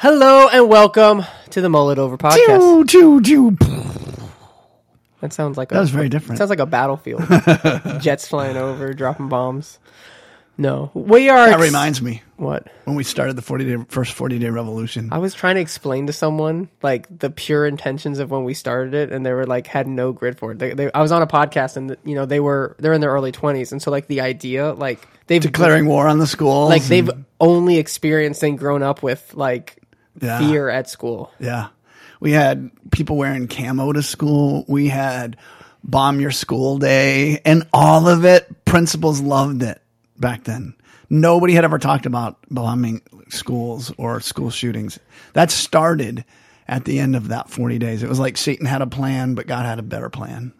Hello and welcome to the Mullet Over podcast. Choo, choo, choo. That sounds like a, That was very different. Sounds like a battlefield. Jets flying over, dropping bombs. No, we are. That ex- reminds me what when we started the 40 day, first 40 day revolution. I was trying to explain to someone like the pure intentions of when we started it, and they were like had no grid for it. They, they, I was on a podcast, and you know they were they're in their early twenties, and so like the idea like they've Declaring war on the schools. like they've only experienced and grown up with like Yeah. fear at school. Yeah. We had people wearing camo to school. We had bomb your school day and all of it. Principals loved it back then. Nobody had ever talked about bombing schools or school shootings. That started at the end of that 40 days. It was like Satan had a plan, but God had a better plan.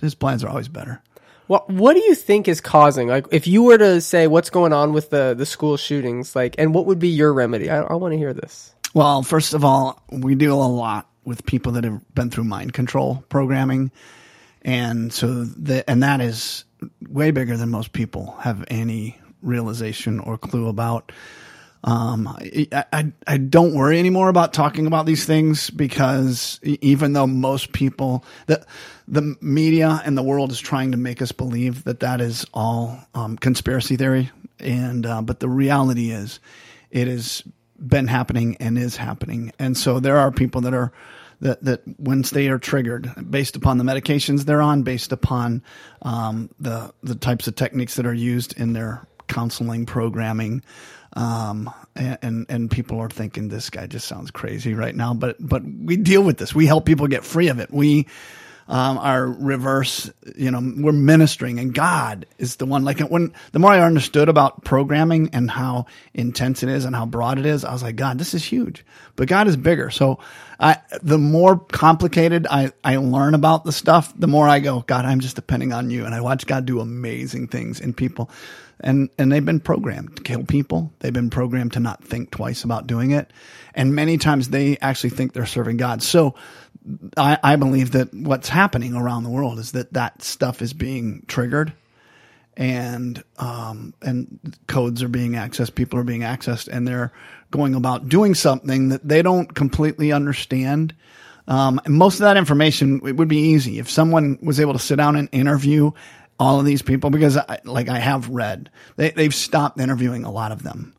His plans are always better. What what do you think is causing like if you were to say what's going on with the the school shootings like and what would be your remedy? I, I want to hear this. Well, first of all, we deal a lot with people that have been through mind control programming, and so the, and that is way bigger than most people have any realization or clue about. Um, I, I, I don't worry anymore about talking about these things because even though most people, the, the media and the world is trying to make us believe that that is all, um, conspiracy theory. And, uh, but the reality is it has been happening and is happening. And so there are people that are, that, that once they are triggered based upon the medications they're on, based upon, um, the, the types of techniques that are used in their counseling programming, um, and, and and people are thinking this guy just sounds crazy right now. But but we deal with this. We help people get free of it. We um, are reverse. You know, we're ministering, and God is the one. Like when the more I understood about programming and how intense it is and how broad it is, I was like, God, this is huge. But God is bigger. So I the more complicated I I learn about the stuff, the more I go, God, I'm just depending on you, and I watch God do amazing things in people and and they've been programmed to kill people. They've been programmed to not think twice about doing it, and many times they actually think they're serving God. So, I, I believe that what's happening around the world is that that stuff is being triggered, and um and codes are being accessed. People are being accessed, and they're going about doing something that they don't completely understand. Um, most of that information it would be easy if someone was able to sit down and interview all of these people because I, like I have read. They, they've stopped interviewing a lot of them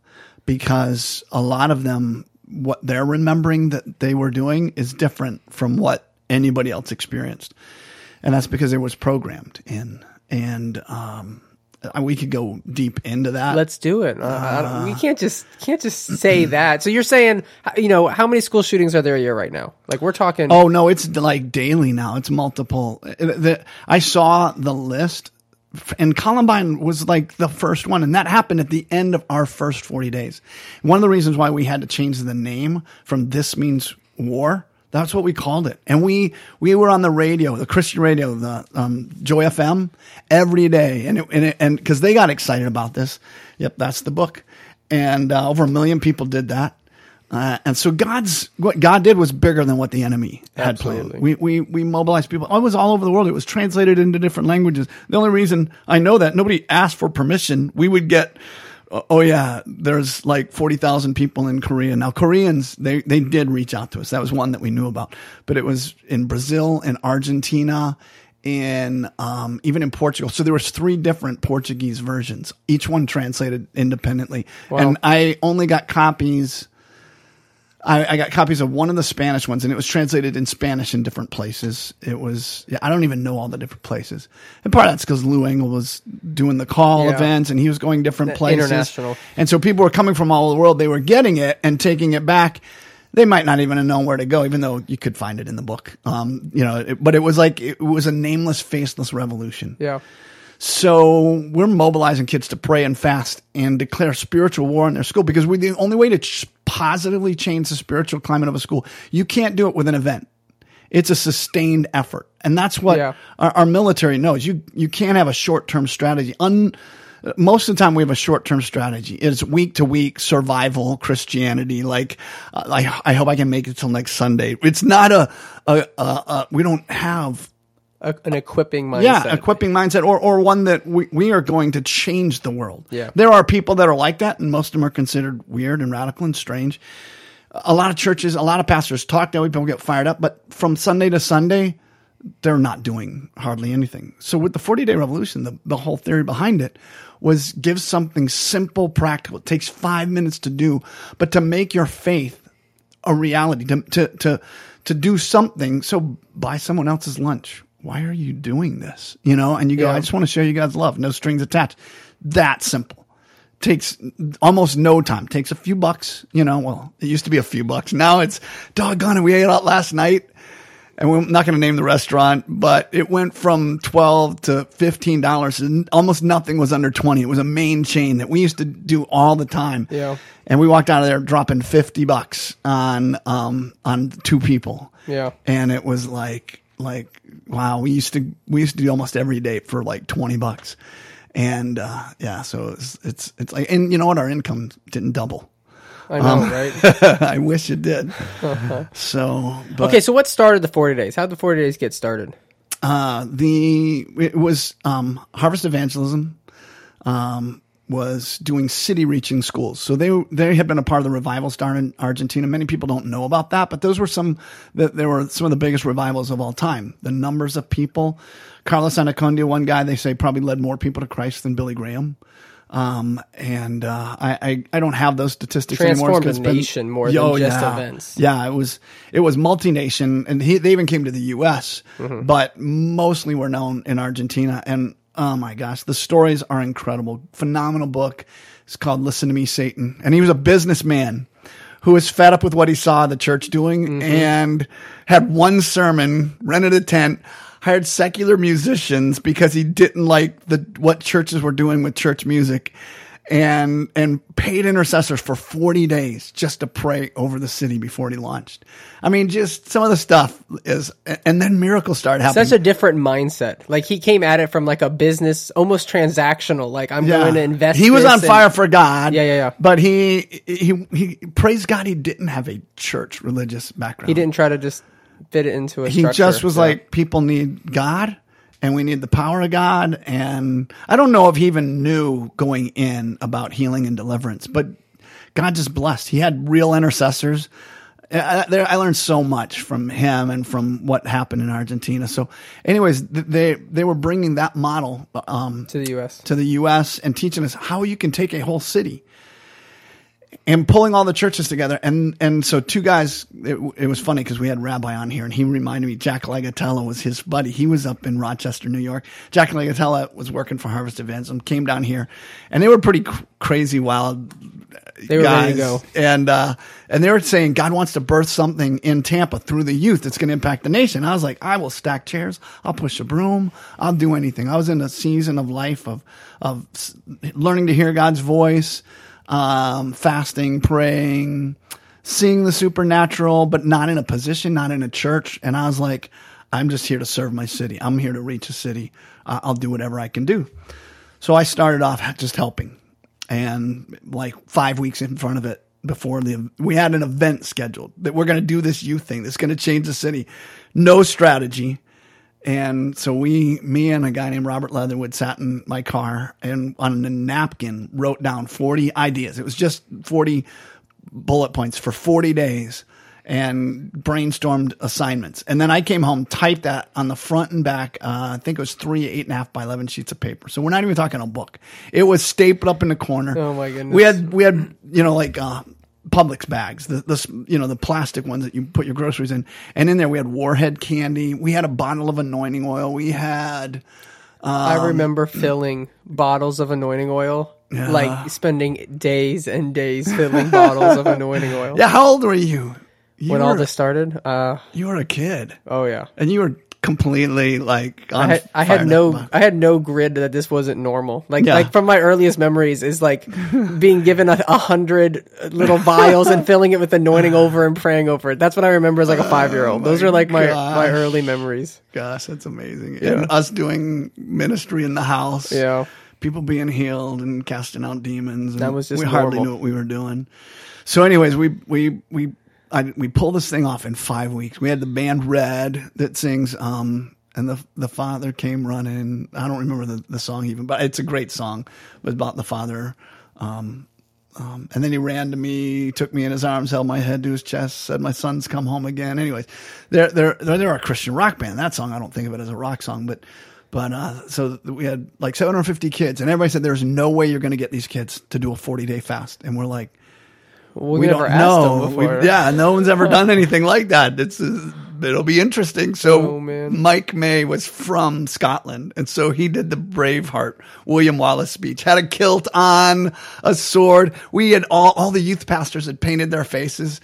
because a lot of them what they're remembering that they were doing is different from what anybody else experienced. And that's because it was programmed in. And um, we could go deep into that Let's do it. Uh, we can't just can't just say that. So you're saying you know how many school shootings are there a year right now? Like we're talking. Oh no, it's like daily now. It's multiple. Uh, The- I saw the list, and Columbine was like the first one, and that happened at the end of our first forty days. One of the reasons why we had to change the name from "This Means War." That's what we called it, and we we were on the radio, the Christian radio, the um, Joy FM, every day, and it, and it, and because they got excited about this. Yep, that's the book, and uh, over a million people did that. Uh, and so God's what God did was bigger than what the enemy had Absolutely. planned. We we we mobilized people. It was all over the world. It was translated into different languages. The only reason I know that nobody asked for permission. We would get. Uh, Oh yeah, there's like forty thousand people in Korea now. Koreans they they did reach out to us. That was one that we knew about, but it was in Brazil and Argentina, in um, even in Portugal. So there was three different Portuguese versions, each one translated independently, Wow. and I only got copies. I, I got copies of one of the Spanish ones, and it was translated in Spanish in different places. It was, yeah, I don't even know all the different places. And part of that's because Lou Engle was doing the call Yeah. events, and he was going different The places. international. And so people were coming from all over the world. They were getting it and taking it back. They might not even have known where to go, even though you could find it in the book. Um, you know, it, but it was like it was a nameless, faceless revolution. yeah. So we're mobilizing kids to pray and fast and declare spiritual war in their school because we're the only way to ch- positively change the spiritual climate of a school. You can't do it with an event. It's a sustained effort, and that's what Yeah. our, our military knows. You you can't have a short term strategy. Un, most of the time, we have a short term strategy. It's week to week survival Christianity. Like, uh, I, I hope I can make it till next Sunday. It's not a, a, a, a we don't have A, an equipping mindset. yeah, equipping mindset, or or one that we, we are going to change the world. Yeah. there are people that are like that, and most of them are considered weird and radical and strange. a lot of churches, a lot of pastors talk that way, people get fired up, but from Sunday to Sunday, they're not doing hardly anything. So with the 40 day revolution, the, the whole theory behind it was give something simple, practical. It takes five minutes to do, but to make your faith a reality, to, to, to, to do something. So buy someone else's lunch. Why are you doing this? You know, and you go, Yeah. I just want to show you God's love. No strings attached. That simple takes almost no time. Takes a few bucks, you know. Well, it used to be a few bucks. Now it's doggone it. We ate out last night, and we're not going to name the restaurant, but it went from twelve to fifteen dollars, and almost nothing was under twenty. It was a main chain that we used to do all the time. Yeah. and we walked out of there dropping fifty bucks on um on two people. Yeah. and it was like like wow. We used to we used to do almost every day for like twenty bucks. And uh, yeah, so it's, it's it's like, and you know what? Our income didn't double. I know, Um, right? I wish it did. so, but, Okay, so what started the 40 days? How did the 40 days get started? uh, the it was um, Harvest Evangelism um, was doing city reaching schools. So they they had been a part of the revival start in Argentina. Many people don't know about that, but those were some that there were some of the biggest revivals of all time. The numbers of people. Carlos Annacondia, one guy they say probably led more people to Christ than Billy Graham. Um, and uh, I, I I don't have those statistics anymore. Transformed a been- nation more than just yeah. events. Yeah, it was it was multi nation, and he, they even came to the U.S., Mm-hmm. but mostly were known in Argentina. And oh my gosh, the stories are incredible. Phenomenal book. It's called "Listen to Me, Satan," and he was a businessman who was fed up with what he saw the church doing Mm-hmm. and had one sermon, rented a tent. Hired secular musicians because he didn't like the what churches were doing with church music, and and paid intercessors for 40 days just to pray over the city before he launched. I mean, just some of the stuff is, and then miracles started happening. Such a different mindset. Like he came at it from like a business, almost transactional. Like I'm going to invest. He was on and- fire for God. Yeah, yeah, yeah. But he he he praise God. He didn't have a church religious background. He didn't try to just fit it into a. He just was Yeah. like, people need God. And we need the power of God. And I don't know if he even knew going in about healing and deliverance, but God just blessed. He had real intercessors. I, there- I learned so much from him and from what happened in Argentina. So, anyways, they they were bringing that model um, to the U.S. to the U.S. and teaching us how you can take a whole city and pulling all the churches together. And and so two guys. It, it was funny because we had Rabbi on here, and he reminded me Jack Legatella was his buddy. He was up in Rochester, New York. Jack Legatella was working for Harvest Events. Evangelism. Came down here, and they were pretty cr- crazy, wild. They were ready guys. to go. and uh, and they were saying God wants to birth something in Tampa through the youth that's going to impact the nation. I was like, I will stack chairs, I'll push a broom, I'll do anything. I was in a season of life of of learning to hear God's voice, um, fasting, praying, seeing the supernatural, but not in a position, not in a church. And I was like, I'm just here to serve my city. I'm here to reach a city. I'll do whatever I can do. So I started off just helping, and like five weeks in front of it before the we had an event scheduled that we're going to do this youth thing that's going to change the city. No strategy. And so we, me and a guy named Robert Leatherwood sat in my car and on a napkin wrote down 40 ideas. It was just 40 bullet points for 40 days and brainstormed assignments. And then I came home, typed that on the front and back. Uh, I think it was three eight and a half by 11 sheets of paper. So we're not even talking a book. It was stapled up in the corner. Oh, my goodness. We had, we had, you know, like, uh, Publix bags, the, the, you know, the plastic ones that you put your groceries in. And in there we had warhead candy. We had a bottle of anointing oil. We had, I remember filling bottles of anointing oil. Yeah. Like spending days and days filling bottles of anointing oil. yeah, how old were you? You When were, all this started, uh, you were a kid oh yeah, and you were completely like, I had, I had no. I had no grid that this wasn't normal. Like Yeah. like from my earliest memories is like being given a, a hundred little vials and filling it with anointing over and praying over it. That's what I remember as like a oh five year old. Those are like my my early memories. Gosh, that's amazing. Yeah. And us doing ministry in the house. Yeah. People being healed and casting out demons. And That was just we hardly knew what we were doing. So, anyways, we we we I, we pulled this thing off in five weeks. We had the band Red that sings, um, and the the father came running. I don't remember the, the song even, but it's a great song. It was about the father, um, Um, and then he ran to me, took me in his arms, held my head to his chest, said, "My son's come home again." Anyways, they're they're they're, they're a Christian rock band. That song, I don't think of it as a rock song, but but uh, so we had like 750 kids, and everybody said, "There's no way you're going to get these kids to do a 40 day fast," and we're like. We, We never don't asked know. them We- yeah, no one's ever done anything like that. It's uh, it'll be interesting. So Oh. Mike May was from Scotland, and so he did the Braveheart William Wallace speech. Had a kilt on, a sword. We had all all the youth pastors had painted their faces.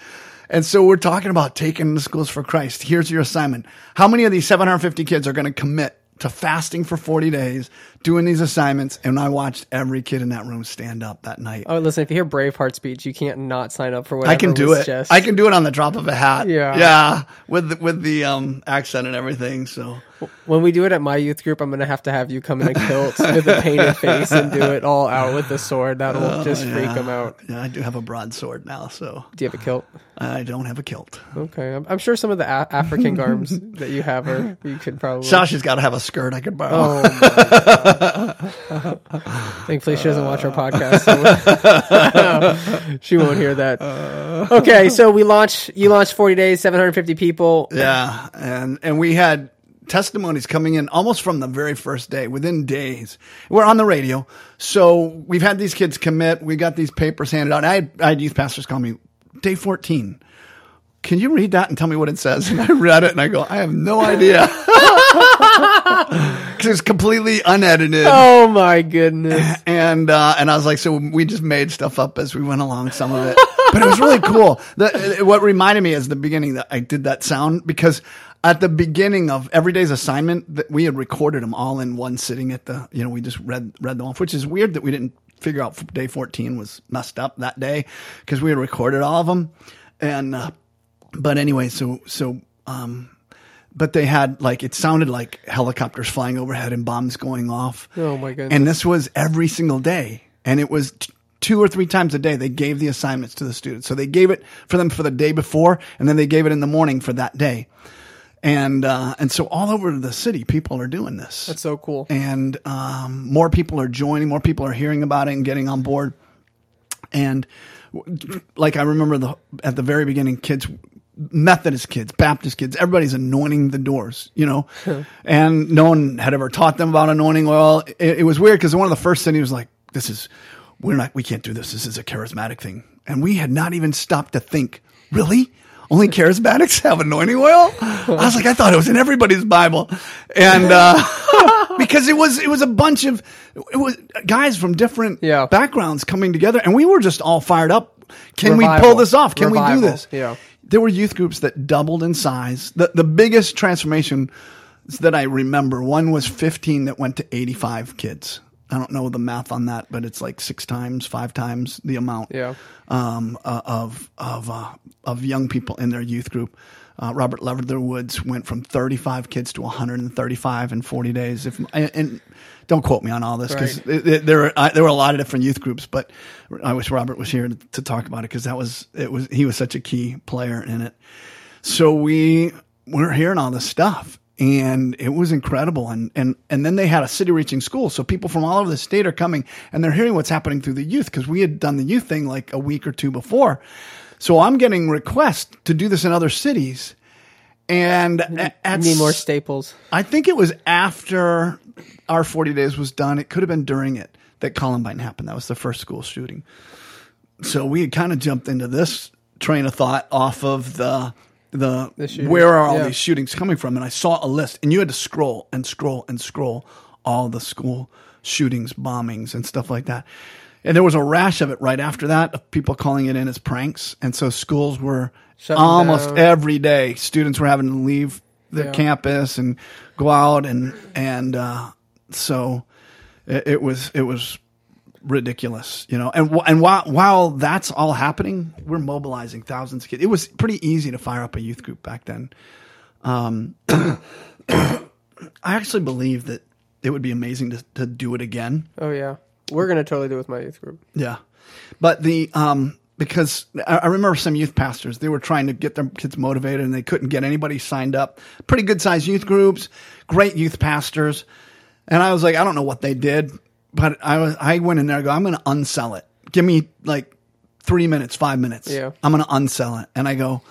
And so we're talking about taking the schools for Christ. Here's your assignment. How many of these 750 kids are going to commit to fasting for 40 days, doing these assignments? And I watched every kid in that room stand up that night. Oh, listen, if you hear Braveheart speech, you can't not sign up for whatever I can do it. Just, I can do it on the drop of a hat. Yeah. yeah, with the, with the um accent and everything. So When we do it at my youth group, I'm gonna have to have you come in a kilt with a painted face and do it all out with the sword. That'll just freak Oh, them out. Yeah, I do have a broadsword now, so Do you have a kilt? I don't have a kilt. Okay, I'm, I'm sure some of the a- African garbs that you have are you could probably. Sasha's got to have a skirt I could borrow. Oh, my God. Thankfully, she doesn't watch our podcast, so she won't hear that. Okay, so we launched. You launched 40 days, 750 people. Yeah, and and we had testimonies coming in almost from the very first day, within days. We're on the radio, so we've had these kids commit. We got these papers handed out. I had, I had youth pastors call me day fourteen. Can you read that and tell me what it says? And I read it and I go, I have no idea. Because it's completely unedited. Oh my goodness! and uh, and I was like, so we just made stuff up as we went along, some of it, but it was really cool. The, what reminded me is the beginning that I did that sound because at the beginning of every day's assignment, that we had recorded them all in one sitting at the, you know, we just read read them off, which is weird that we didn't figure out day fourteen was messed up that day because we had recorded all of them, and uh, but anyway, so so um but they had like it sounded like helicopters flying overhead and bombs going off. Oh, my goodness. And this was every single day, and it was t- two or three times a day. They gave the assignments to the students, so they gave it for them for the day before, and then they gave it in the morning for that day. And uh, and so all over the city, people are doing this, That's so cool. and um, more people are joining, more people are hearing about it and getting on board. And like I remember the at the very beginning, kids, Methodist kids, Baptist kids, everybody's anointing the doors, you know, and no one had ever taught them about anointing oil. It, it was weird because one of the first things he was like, "This is we're not we can't do this. This is a charismatic thing," and we had not even stopped to think, really. Only charismatics have anointing oil. I was like, I thought it was in everybody's Bible, and uh, because it was, it was a bunch of, it was guys from different Yeah. backgrounds coming together, and we were just all fired up. Can we pull this off? Can we do this? Yeah. There were youth groups that doubled in size. The the biggest transformation that I remember, one was 15 that went to 85 kids. I don't know the math on that, but it's like six times, five times the amount Yeah. um, uh, of of uh, of young people in their youth group. Uh, Robert Leatherwoods went from 35 kids to 135 in 40 days. If and, and don't quote me on all this because Right. there were uh, there were a lot of different youth groups, but I wish Robert was here to, to talk about it because that was it was he was such a key player in it. So we were hearing all this stuff and it was incredible. And, and, and then they had a city reaching school. So people from all over the state are coming and they're hearing what's happening through the youth because we had done the youth thing like a week or two before. So I'm getting requests to do this in other cities. And at, Need more staples. I think it was after our 40 days was done. It could have been during it that Columbine happened. That was the first school shooting. So we had kind of jumped into this train of thought off of the the, The where are all Yeah. these shootings coming from? And I saw a list, and you had to scroll and scroll and scroll all the school shootings, bombings, and stuff like that. And there was a rash of it right after that of people calling it in as pranks. And so schools were Shutting almost down. every day. Students were having to leave the Yeah. campus and go out and and uh, so it, it was it was ridiculous, you know. And and while while that's all happening, we're mobilizing thousands of kids. It was pretty easy to fire up a youth group back then. Um, I actually believe that it would be amazing to to do it again. Oh yeah, we're gonna totally do it with my youth group. Yeah, but the um because I I remember some youth pastors they were trying to get their kids motivated and they couldn't get anybody signed up. Pretty good sized youth groups, great youth pastors, and I was like, I don't know what they did, but I was I went in there. and go, I'm going to unsell it. Give me like three minutes, five minutes. Yeah. I'm going to unsell it. And I go,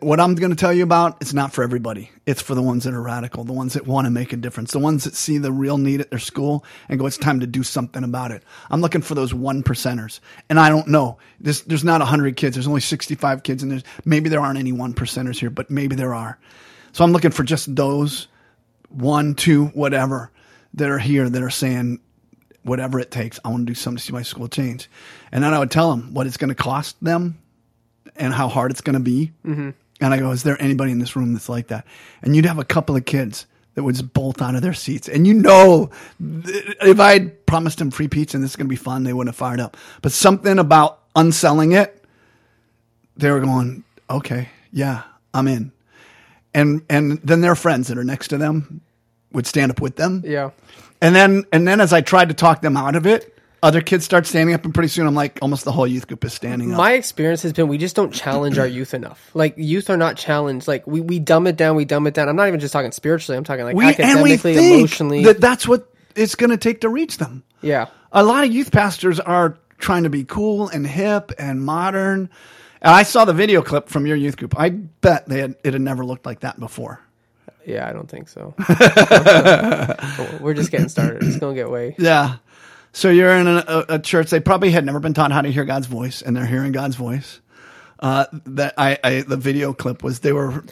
what I'm going to tell you about, it's not for everybody. It's for the ones that are radical, the ones that want to make a difference, the ones that see the real need at their school and go, it's time to do something about it. I'm looking for those one percenters. And I don't know. There's, there's not 100 kids. There's only 65 kids, and there's maybe there aren't any one percenters here, but maybe there are. So I'm looking for just those one, two, whatever that are here that are saying, whatever it takes, I want to do something to see my school change. And then I would tell them what it's going to cost them and how hard it's going to be. Mm-hmm. And I go, is there anybody in this room that's like that? And you'd have a couple of kids that would just bolt out of their seats. And you know, if I had promised them free pizza and this is going to be fun, they wouldn't have fired up. But something about unselling it, they were going, okay, yeah, I'm in. And, and then their friends that are next to them would stand up with them. Yeah. And then and then as I tried to talk them out of it, other kids start standing up, and pretty soon I'm like, almost the whole youth group is standing up. My experience has been we just don't challenge our youth enough. Like youth are not challenged. Like we, we dumb it down, we dumb it down. I'm not even just talking spiritually. I'm talking like we academically, think emotionally. that that's what it's going to take to reach them. yeah. A lot of youth pastors are trying to be cool and hip and modern. And I saw the video clip from your youth group. I bet they had, it had never looked like that before. Yeah, I don't think so. We're just getting started. It's gonna get way. Yeah. So you're in a, a, a church. They probably had never been taught how to hear God's voice, and they're hearing God's voice. Uh, that I, I the video clip was they were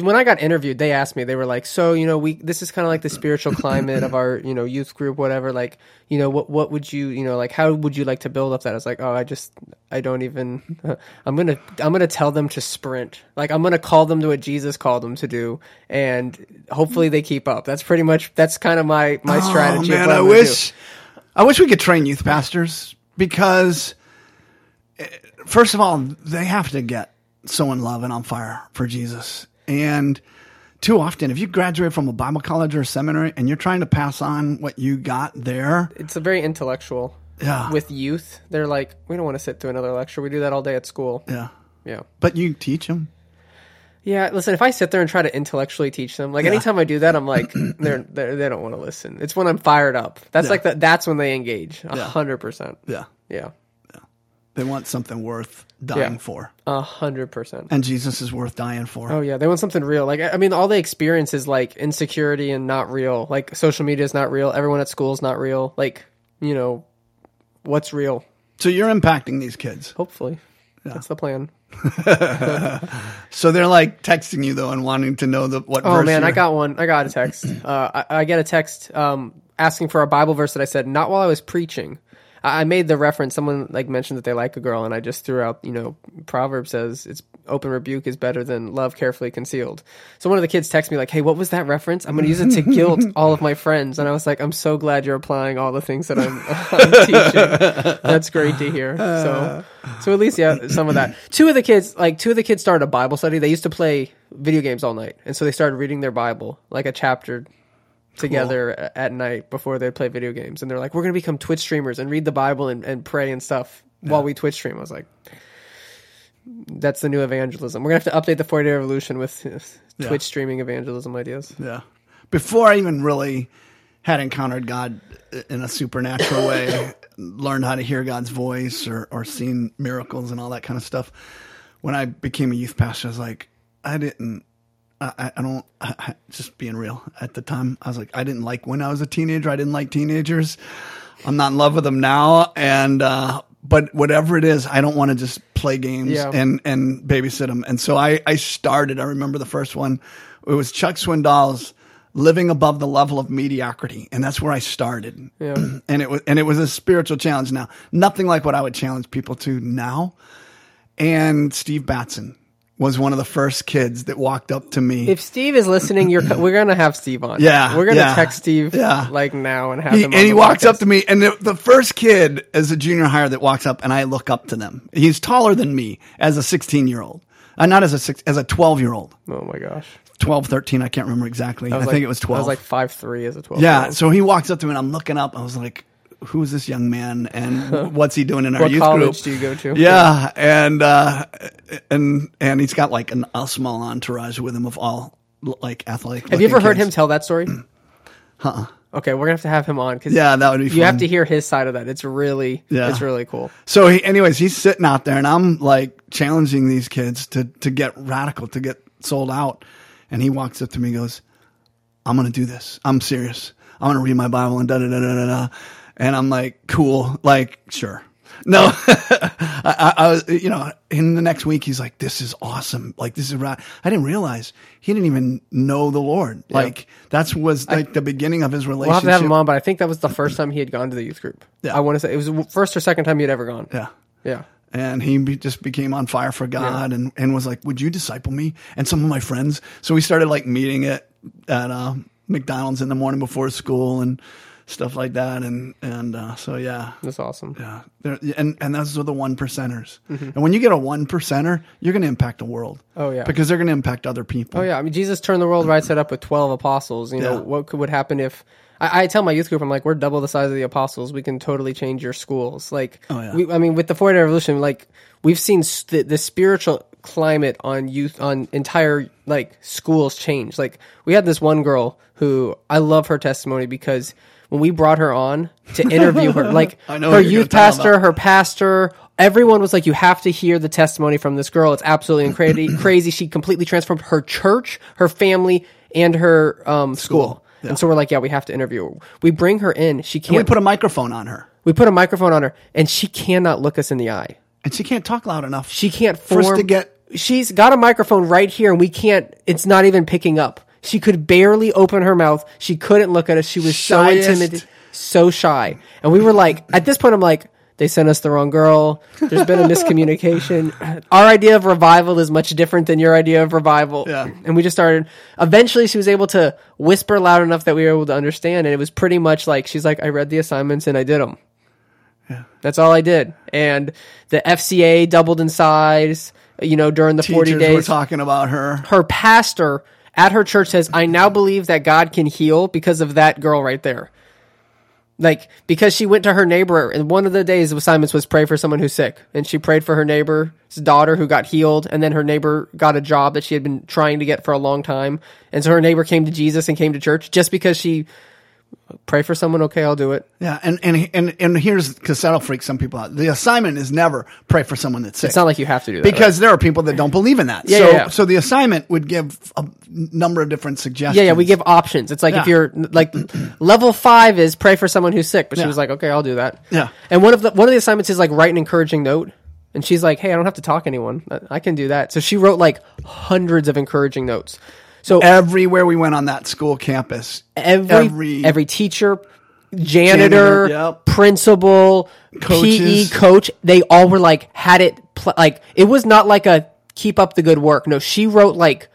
When I got interviewed, they asked me. They were like, "So, you know, we this is kind of like the spiritual climate of our, you know, youth group, whatever. Like, you know, what what would you, you know, like how would you like to build up that?" I was like, "Oh, I just I don't even. I'm gonna I'm gonna tell them to sprint. Like, I'm gonna call them to what Jesus called them to do, and hopefully they keep up. That's pretty much that's kind of my my strategy. Oh of man, I I'm do. wish, I wish we could train youth pastors because, eh, first of all, they have to get so in love and on fire for Jesus. And too often, if you graduate from a Bible college or a seminary and you're trying to pass on what you got there, It's a very intellectual. yeah, With youth, they're like, we don't want to sit through another lecture. We do that all day at school. yeah. Yeah. But you teach them. Yeah, listen. If I sit there and try to intellectually teach them, like anytime I do that, I'm like, they're, they're they don't want to listen. It's when I'm fired up. That's Yeah. like that. That's when they engage. A hundred percent. Yeah, Yeah, they want something worth dying Yeah. for, a hundred percent. and Jesus is worth dying for. Oh yeah, they want something real. Like I mean, all they experience is like insecurity and not real. Like social media is not real. Everyone at school is not real. Like you know, what's real? So you're impacting these kids. Hopefully, that's the plan. So they're like texting you though and wanting to know the what. Oh man, I got one. I got a text. Uh, I, I get a text um, asking for a Bible verse that I said not while I was preaching. I, made the reference. Someone like mentioned that they like a girl, and I just threw out. You know, Proverb says it's open rebuke is better than love carefully concealed. So one of the kids texted me like, "Hey, what was that reference? I'm going to use it to guilt all of my friends." And I was like, "I'm so glad you're applying all the things that I'm, I'm teaching. That's great to hear." So, so at least yeah, some of that. Two of the kids, like two of the kids, started a Bible study. They used to play video games all night, and so they started reading their Bible, like a chapter together a- at night before they play video games. And they're like, "We're gonna become Twitch streamers and read the Bible and, and pray and stuff while we Twitch stream." I was like, "That's the new evangelism. We're gonna have to update the 40 day revolution with uh, Twitch streaming evangelism ideas." Yeah. Before I even really had encountered God in a supernatural way, learned how to hear God's voice or, or seen miracles and all that kind of stuff, when I became a youth pastor, I was like, I didn't, I, I- don't, I- just being real at the time, I was like, I didn't like when I was a teenager. I didn't like teenagers. I'm not in love with them now. And, uh, but whatever it is, I don't want to just play games Yeah. and, and babysit them. And so I, I started, I remember the first one, it was Chuck Swindoll's living above the level of mediocrity. And that's where I started. Yeah. and it was, and it was a spiritual challenge now, nothing like what I would challenge people to now. And Steve Batson was one of the first kids that walked up to me. If Steve is listening, you're we're gonna have Steve on. Yeah, we're gonna yeah, text Steve yeah. like now and have He, him. and he walks up to me, and the, the first kid as a junior hire that walks up, and I look up to them. He's taller than me as a 16 year old, uh, not as a six, as a 12 year old, Oh my gosh, 12, 13. I can't remember exactly. I, think like- it was 12. I was like five three as a twelve. yeah. So he walks up to me, and I'm looking up. I was like, "Who is this young man, and what's he doing in our What youth college group?" do you go to? Yeah, and uh, and and he's got like an, a small entourage with him of all like athletic. Have you ever heard kids. him tell that story? Huh. Okay, we're gonna have to have him on because Yeah, that would be. you fun. have to hear his side of that. It's really, Yeah. it's really cool. So, he, anyways, he's sitting out there, and I'm like challenging these kids to to get radical, to get sold out. And he walks up to me, and goes, "I'm gonna do this. I'm serious. I'm gonna read my Bible and da da da da da." Da." And I'm like, "Cool, like sure." No, I, I, I was, you know, in the next week, he's like, "This is awesome. Like, this is right." I didn't realize he didn't even know the Lord. Like, that's was like the beginning of his relationship. We'll have to have him on, but I think that was the first time he had gone to the youth group. Yeah. I want to say it was the first or second time he had ever gone. Yeah. Yeah. and he be, just became on fire for God and, and was like, "Would you disciple me and some of my friends?" So we started like meeting at at uh, McDonald's in the morning before school and stuff like that, and and uh, so yeah, That's awesome. yeah, and and those are the one percenters. Mm-hmm. And when you get a one percenter, you're going to impact the world. Oh, yeah. because they're going to impact other people. Oh yeah, I mean Jesus turned the world right side up with twelve apostles. You know Yeah. what could would happen if I, I tell my youth group, I'm like, we're double the size of the apostles. We can totally change your schools. Like, Oh, yeah. we, I mean, with the Four Day Revolution, like we've seen s- the, the spiritual climate on youth on entire like schools change. Like we had this one girl who I love her testimony because when we brought her on to interview her, like I know her youth pastor, her pastor, everyone was like, "You have to hear the testimony from this girl. It's absolutely crazy. crazy. She completely transformed her church, her family, and her um, school." And so we're like, "Yeah, we have to interview her." We bring her in. She can't. We put a microphone on her, we put a microphone on her, and she cannot look us in the eye. and she can't talk loud enough. She can't For form. us to get- She's got a microphone right here, and we can't. It's not even picking up. She could barely open her mouth. She couldn't look at us. She was so Shyest. intimidated, so shy. And we were like, at this point, I'm like, they sent us the wrong girl. There's been a miscommunication. Our idea of revival is much different than your idea of revival. Yeah. And we just started. Eventually, she was able to whisper loud enough that we were able to understand. And it was pretty much like she's like, I read the assignments and I did them. Yeah. That's all I did. And the FCA doubled in size, you know, during the 40 Teachers were days. talking about her. Her pastor at her church says, I now believe that God can heal because of that girl right there. Like, because she went to her neighbor, and one of the days of assignments was pray for someone who's sick. And she prayed for her neighbor's daughter who got healed, and then her neighbor got a job that she had been trying to get for a long time. And so her neighbor came to Jesus and came to church just because she pray for someone, okay, I'll do it. Yeah, and and and and here's because that'll freak some people out. The assignment is never pray for someone that's sick. It's not like you have to do that. right? because there are people that don't believe in that. Yeah, so yeah, yeah. so the assignment would give a number of different suggestions. Yeah, yeah, we give options. It's like if you're like level five is pray for someone who's sick, but she was like, okay, I'll do that. Yeah. And one of the one of the assignments is like write an encouraging note, and she's like, hey, I don't have to talk to anyone. I can do that. So she wrote like hundreds of encouraging notes. So everywhere we went on that school campus. every every- every, teacher, janitor, Janitor, yep. principal, Coaches. PE coach, they all were like had it pl- like it was not like a keep up the good work. No, she wrote like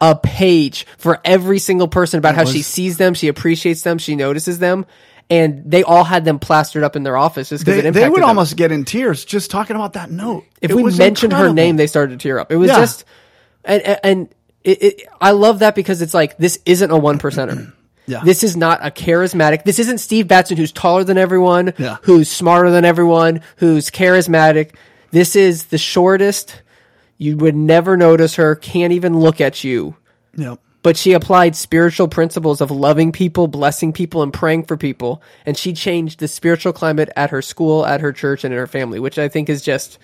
a page for every single person about how she sees them, she appreciates them, she notices them, and they all had them plastered up in their offices because They, it they would them. almost get in tears just talking about that note. if It we was mentioned her name, they started to tear up. It was Yeah. just, and- and it, it, I love that because it's like this isn't a one percenter. Yeah. This is not a charismatic. This isn't Steve Batson who's taller than everyone, Yeah. who's smarter than everyone, who's charismatic. This is the shortest. You would never notice her. Can't even look at you. Yep. But she applied spiritual principles of loving people, blessing people, and praying for people. And she changed the spiritual climate at her school, at her church, and in her family, which I think is just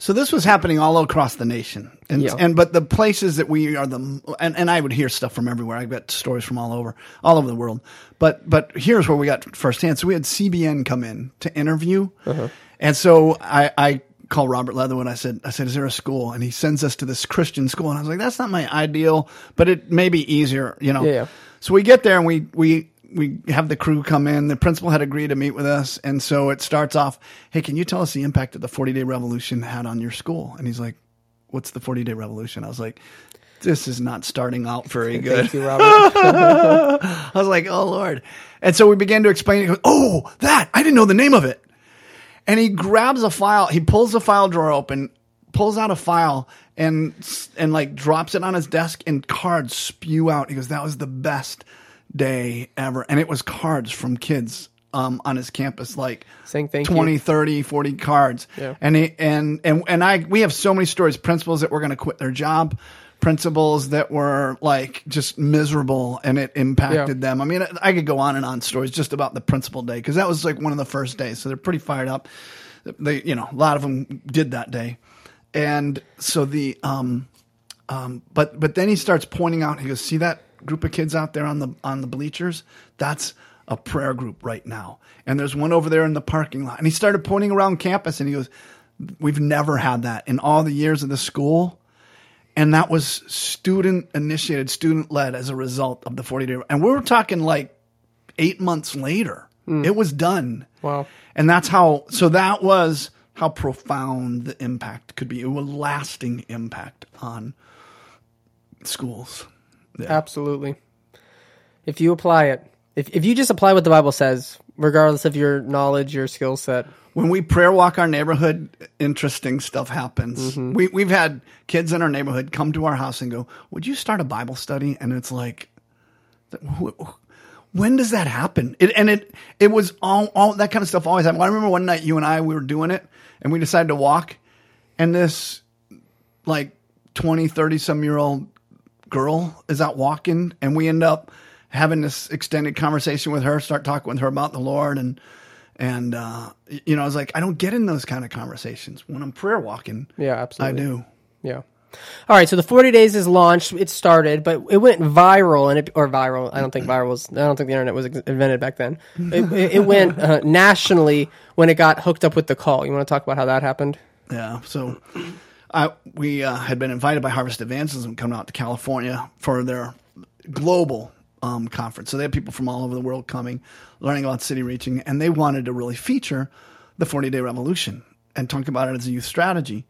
So this was happening all across the nation, and Yeah. and but the places that we are the and, and I would hear stuff from everywhere. I got stories from all over, all over the world. But but here's where we got firsthand. So we had CBN come in to interview, Uh-huh. and so I I called Robert Leatherwood. I said I said is there a school? And he sends us to this Christian school, and I was like that's not my ideal, but it may be easier, you know. Yeah, yeah. So we get there and we we we have the crew come in. The principal had agreed to meet with us, and so it starts off. Hey, can you tell us the impact that the forty day revolution had on your school? And he's like, "What's the forty day revolution?" I was like, "This is not starting out very good." thank you, Robert. I was like, "Oh Lord!" And so we began to explain. He goes, "Oh, that I didn't know the name of it." And he grabs a file. He pulls the file drawer open, pulls out a file, and and like drops it on his desk, and cards spew out. He goes, "That was the best day ever," and it was cards from kids um, on his campus, like Saying thank you. 20, 30, 40 cards. Yeah. And he, and and and I we have so many stories, principals that were going to quit their job principals that were like just miserable and it impacted Yeah. them. I mean, I could go on and on stories just about the principal day because that was like one of the first days. So they're pretty fired up. They, you know, a lot of them did that day. And so the, um, um, but, but then he starts pointing out, he goes, see that group of kids out there on the, on the bleachers? That's a prayer group right now. And there's one over there in the parking lot. And he started pointing around campus and he goes, we've never had that in all the years of the school and that was student initiated, student led as a result of the 40 day. And we were talking like eight months later, hmm. it was done. Wow. And that's how, so that was how profound the impact could be. It was lasting impact on schools. Absolutely. If you apply it, if if you just apply what the Bible says, regardless of your knowledge, your skill set, When we prayer walk our neighborhood, interesting stuff happens. Mm-hmm. We, we've had kids in our neighborhood come to our house and go, Would you start a Bible study? And it's like, when does that happen? It, and it it was all, all that kind of stuff always happened. I remember one night you and I we were doing it and we decided to walk and this like 20, 30 some year old girl is out walking and we end up having this extended conversation with her, start talking with her about the Lord and and uh, you know, I was like, I don't get in those kind of conversations when I'm prayer walking. yeah, absolutely. I do. Yeah. All right, so the 40 days is launched. It started, but it went viral, and it or viral. I don't think viral was. I don't think the internet was invented back then. It, it, it went uh, nationally when it got hooked up with the call. You want to talk about how that happened? Yeah. So I, we uh, had been invited by Harvest Evangelism coming out to California for their global um, conference. So they had people from all over the world coming, learning about city reaching, and they wanted to really feature the 40 day revolution and talk about it as a youth strategy.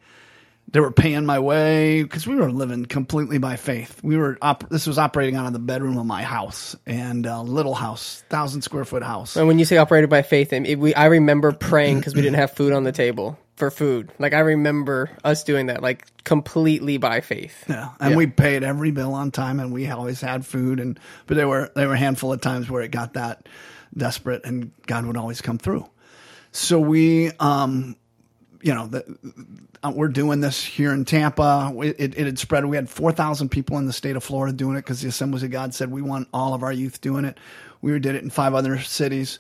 They were paying my way because we were living completely by faith. We were op- this was operating out of the bedroom of my house and a little house, thousand square foot house. And when you say operated by faith, it, we I remember praying because we didn't have food on the table for food. Like I remember us doing that, like completely by faith. Yeah, and we paid every bill on time, and we always had food. And but there were there were a handful of times where it got that desperate, and God would always come through. So we, um, you know, the, uh, we're doing this here in Tampa. It, it, it had spread. We had four thousand people in the state of Florida doing it because the Assemblies of God said we want all of our youth doing it. We did it in five other cities.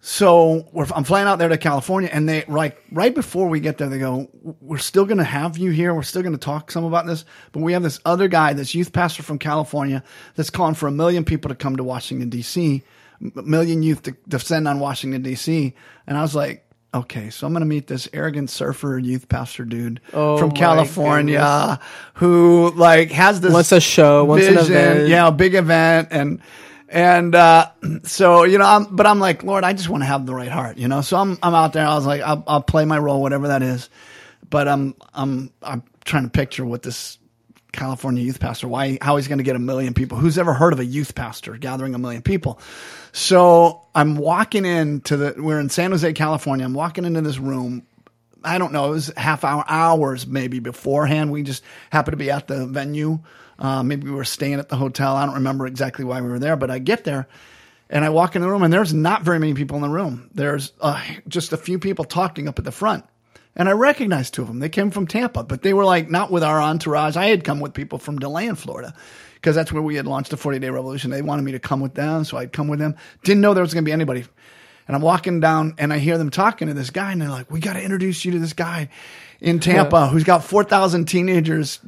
So we're, I'm flying out there to California, and they right right before we get there, they go, "We're still going to have you here. We're still going to talk some about this, but we have this other guy, this youth pastor from California, that's calling for a million people to come to Washington D.C., a million youth to descend on Washington D.C." And I was like, "Okay, so I'm going to meet this arrogant surfer youth pastor dude Oh, from California who like has this Wants a show, wants an event. yeah, a big event and." And uh, so you know, I'm, but I'm like, Lord, I just want to have the right heart, you know. So I'm I'm out there. I was like, I'll, I'll play my role, whatever that is. But I'm I'm I'm trying to picture what this California youth pastor, why how he's going to get a million people. Who's ever heard of a youth pastor gathering a million people? So I'm walking into the. We're in San Jose, California. I'm walking into this room. I don't know. It was half hour, hours maybe beforehand. We just happened to be at the venue. Uh, maybe we were staying at the hotel. I don't remember exactly why we were there, but I get there and I walk in the room and there's not very many people in the room. There's uh, just a few people talking up at the front. And I recognized two of them. They came from Tampa, but they were like not with our entourage. I had come with people from DeLand, Florida, because that's where we had launched the 40 day revolution. They wanted me to come with them, so I'd come with them. Didn't know there was going to be anybody. And I'm walking down and I hear them talking to this guy, and they're like, We got to introduce you to this guy in Tampa who's got 4,000 teenagers,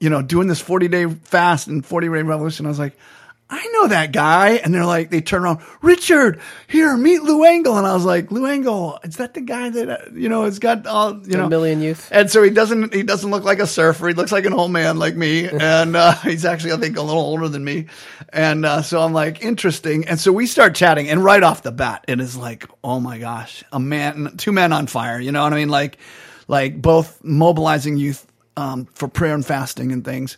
you know, doing this 40 day fast and 40 day revolution. I was like, I know that guy. And they're like, they turn around, Richard, here, meet Lou Engle. And I was like, Lou Engle, is that the guy that, uh, you know, has got all, you know, million youth. And so he doesn't, he doesn't look like a surfer. He looks like an old man like me. And, uh, he's actually, I think, a little older than me. And, uh, so I'm like, interesting. And so we start chatting and right off the bat, it is like, oh my gosh, a man, two men on fire. You know what I mean? Like, like both mobilizing youth, um, for prayer and fasting and things.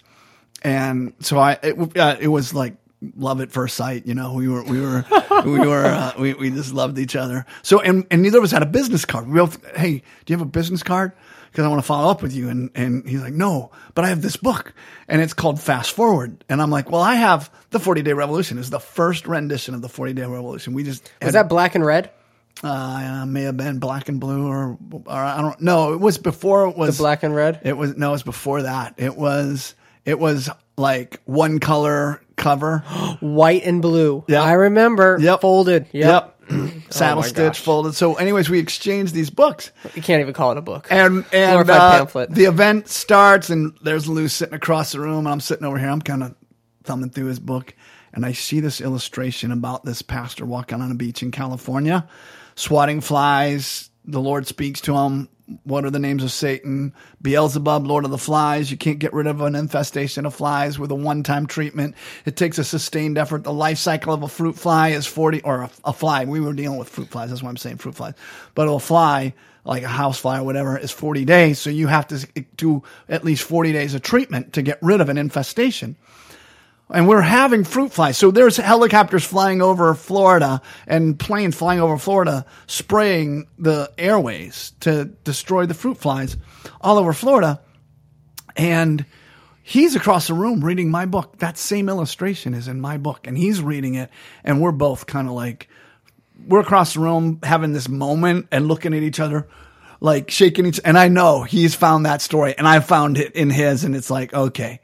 And so I, it, uh, it was like, love at first sight. You know, we were, we were, we were, uh, we, we just loved each other. So, and, and neither of us had a business card. We both, hey, do you have a business card? Cause I want to follow up with you. And, and he's like, no, but I have this book and it's called Fast Forward. And I'm like, well, I have the 40 day revolution. It's the first rendition of the 40 day revolution. We just, Was that black and red? uh, may have been black and blue or, or I don't know. It was before it was The black and red? it was no, it was before that. It was It was like one color cover. White and blue. Yeah, I remember. Yep. Folded. Yep. Saddle Oh stitch gosh. folded. So, anyways, we exchanged these books. You can't even call it a book. And and uh, pamphlet. the event starts, and there's Lou sitting across the room, and I'm sitting over here. I'm kind of thumbing through his book, and I see this illustration about this pastor walking on a beach in California, swatting flies. The Lord speaks to him. What are the names of Satan? Beelzebub, Lord of the Flies. You can't get rid of an infestation of flies with a one-time treatment. It takes a sustained effort. The life cycle of a fruit fly is 40, or a, a fly. We were dealing with fruit flies. That's why I'm saying fruit flies. But a fly, like a house fly or whatever, is 40 days. So you have to do at least 40 days of treatment to get rid of an infestation and we're having fruit flies. So there's helicopters flying over Florida and planes flying over Florida, spraying the airways to destroy the fruit flies all over Florida. And he's across the room reading my book. That same illustration is in my book, and he's reading it, and we're both kind of like, we're across the room having this moment and looking at each other, like shaking each. And I know he's found that story, and I found it in his, and it's like, okay.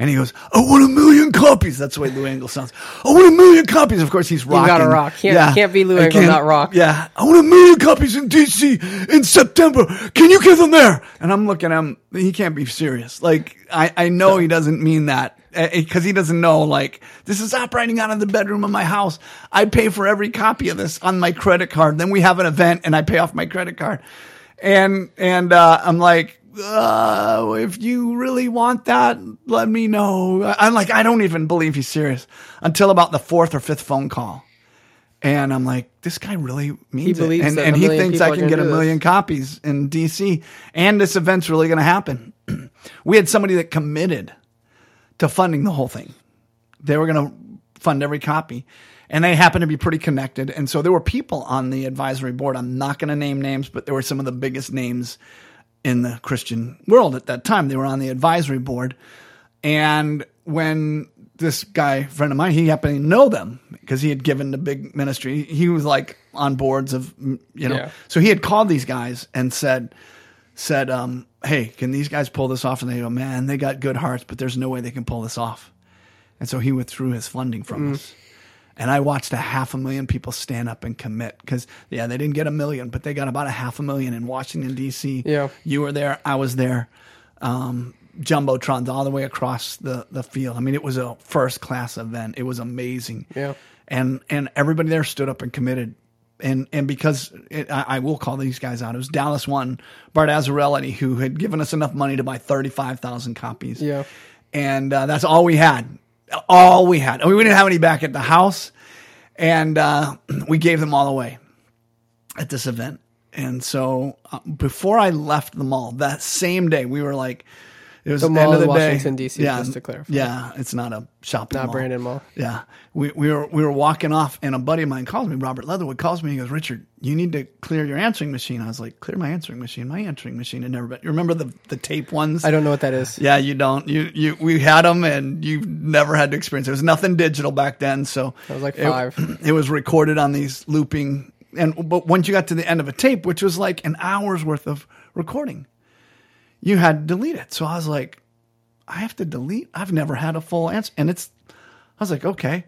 And he goes, I want a million copies. That's the way Lou Engle sounds. I want a million copies. Of course, he's rocking. You gotta rock. Can't- can't be Lou I Engle, can't- rock. Yeah. I want a million copies in DC in September. Can you get them there? And I'm looking at him. He can't be serious. Like, I, I know he doesn't mean that because he doesn't know, like, this is operating out of the bedroom of my house. I pay for every copy of this on my credit card. Then we have an event and I pay off my credit card. And, and, uh, I'm like, uh, if you really want that, let me know. I'm like, I don't even believe he's serious until about the fourth or fifth phone call. And I'm like, this guy really means it. believes And, and he thinks I can get a do this. million copies in DC. And this event's really going to happen. we had somebody that committed to funding the whole thing. They were going to fund every copy. And they happened to be pretty connected. And so there were people on the advisory board. I'm not going to name names, but there were some of the biggest names in the Christian world at that time. They were on the advisory board. And when this guy, friend of mine, he happened to know them because he had given the big ministry. He was like on boards of, you know, Yeah. so he had called these guys and said, said, um, hey, can these guys pull this off? And they go, man, they got good hearts, but there's no way they can pull this off. And so he withdrew his funding from us. And I watched a half a million people stand up and commit because, yeah, they didn't get a million, but they got about a half a million in Washington, D.C. Yeah. You were there. I was there. Um, Jumbotrons all the way across the, the field. I mean, it was a first class event. It was amazing. Yeah. And, and everybody there stood up and committed. And, and because it, I, I will call these guys out, it was Dallas One, Bart Azzarelli, who had given us enough money to buy 35,000 copies Yeah. and uh, that's all we had. All we had. We didn't have any back at the house, and uh, we gave them all away at this event. And so, uh, before I left the mall that same day, we were like, it was The the, mall end of in the Washington. D.C., just to clarify. Yeah, it's not a shopping Not mall. Brandon Mall. Yeah, we, we were we were walking off, and a buddy of mine calls me. Robert Leatherwood calls me. He goes, "Richard, you need to clear your answering machine." I was like, "Clear my answering machine? My answering machine had never been." You remember the the tape ones? I don't know what that is. Yeah, you don't. You you we had them, and you never had to experience. There was nothing digital back then, so I was like it- five. It, was recorded on these looping, and but once you got to the end of a tape, which was like an hour's worth of recording, you had to delete it. So I was like, I have to delete. I've never had a full answer, and it's. I was like, okay.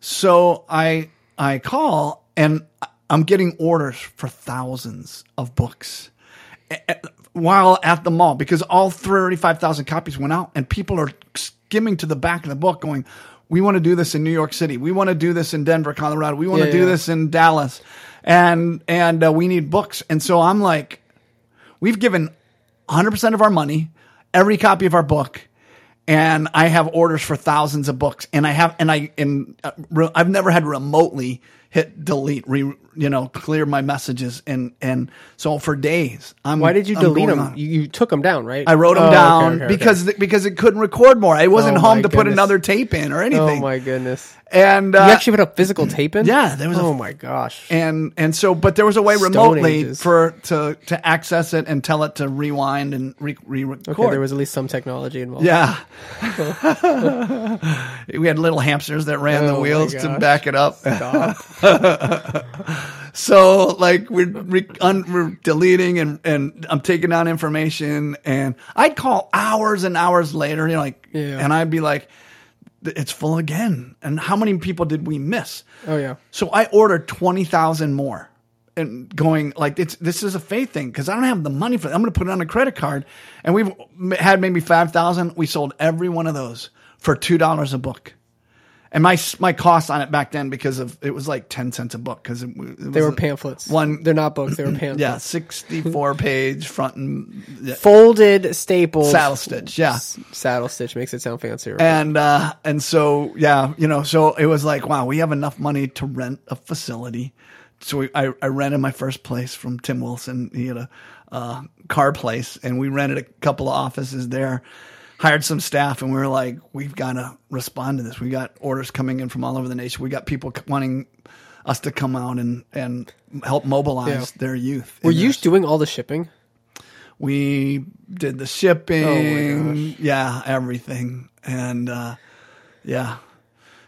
So I I call and I'm getting orders for thousands of books while at the mall because all 35,000 copies went out and people are skimming to the back of the book going, we want to do this in New York City. We want to do this in Denver, Colorado. We want Yeah, to do yeah. this in Dallas. And, and uh, we need books. And so I'm like, we've given 100% of our money, every copy of our book, and I have orders for thousands of books. And I have, and I, and uh, re- I've never had remotely hit delete, re, you know, clear my messages. And, and so for days, I'm, Why did you I'm delete them? on. You, took them down, right? I wrote them Oh, down okay, okay. because, because it couldn't record more. I wasn't Oh home to put another tape in or anything. Oh my goodness! And, uh, you actually put a physical tape in? yeah, there was a Oh my gosh! and and so but there was a way Stone remotely Ages. for to to access it and tell it to rewind and re, re-record. okay, there was at least some technology involved. yeah. we had little hamsters that ran the Oh my wheels to back it up. So like we're re- un- we're deleting and and I'm taking down information and I'd call hours and hours later, you know, like Yeah. and I'd be like, it's full again. And how many people did we miss? Oh yeah. So I ordered twenty thousand more, and going like it's this is a faith thing because I don't have the money for. It. I'm going to put it on a credit card, and we've had maybe five thousand. We sold every one of those for two dollars a book, and my my cost on it back then because of it was like ten cents a book because it, it They were pamphlets. One, They're not books. They were pamphlets. yeah, sixty four page front and yeah, Folded staples. saddle stitch, yeah. S- Saddle stitch makes it sound fancier. and uh and so yeah you know so it was like wow we have enough money to rent a facility so we, I, I rented my first place from tim wilson he had a uh, car place and we rented a couple of offices there hired some staff and we were like we've got to respond to this we got orders coming in from all over the nation we got people wanting us to come out and and help mobilize Yeah. their youth were you this. doing all the shipping? we did the shipping Oh yeah everything and uh yeah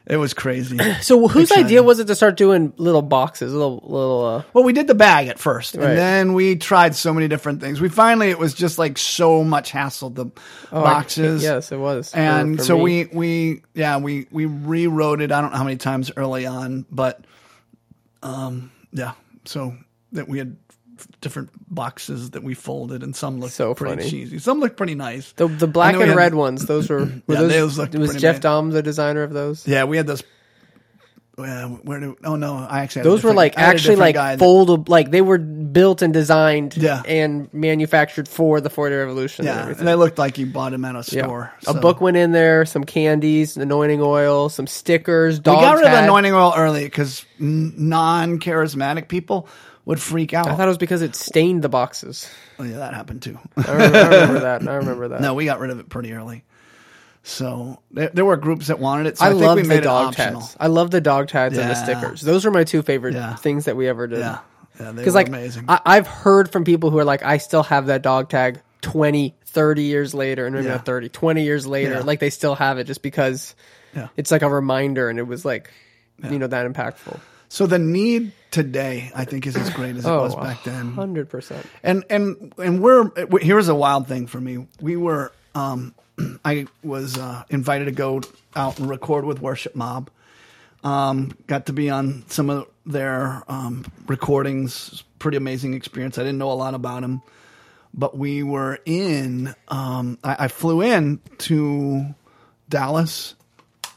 it was crazy So whose Exciting. idea was it to start doing little boxes, little little? Uh, well we did the bag at first Right. and then we tried so many different things we finally it was just like so much hassle the oh, I- boxes yes, it was. for- and for so me. we we yeah we we rewrote it i don't know how many times early on but um yeah so that we had different boxes that we folded and some looked So pretty funny. cheesy some looked pretty nice the the black and had- red ones. Those were. were Yeah, those, those looked was Jeff. Dom the designer of those? Yeah, we had those. Well, where do? Oh no, I actually had a Those were like I had a actually like foldable, like they were built and designed Yeah. and manufactured for the 40 Revolution. and yeah, everything. and they looked like you bought them at a Yeah. store. A book went in there, some candies, anointing oil, some stickers. We got rid of tag. anointing oil early because non-charismatic people would freak out. I thought it was because it stained the boxes. oh yeah, that happened too. I remember, I remember that. I remember that. no, we got rid of it pretty early. So there, there were groups that wanted it. So I, I, think love we the dog tags. I love the dog tags and the stickers. Those were my two favorite Yeah. things that we ever did. Yeah, yeah, they Because were like amazing. I, I've heard from people who are like, I still have that dog tag 20, 30 years later, and maybe Yeah. not 30, 20 years later. Yeah. Like they still have it just because Yeah. it's like a reminder and it was like, you know, that impactful. So the need today, I think, is as great as it Oh, was back then. 100%. and and and we're here's a wild thing for me. We were um, I was uh, invited to go out and record with Worship Mob. Um, got to be on some of their um, recordings. Pretty amazing experience. I didn't know a lot about them, but we were in. Um, I, I flew in to Dallas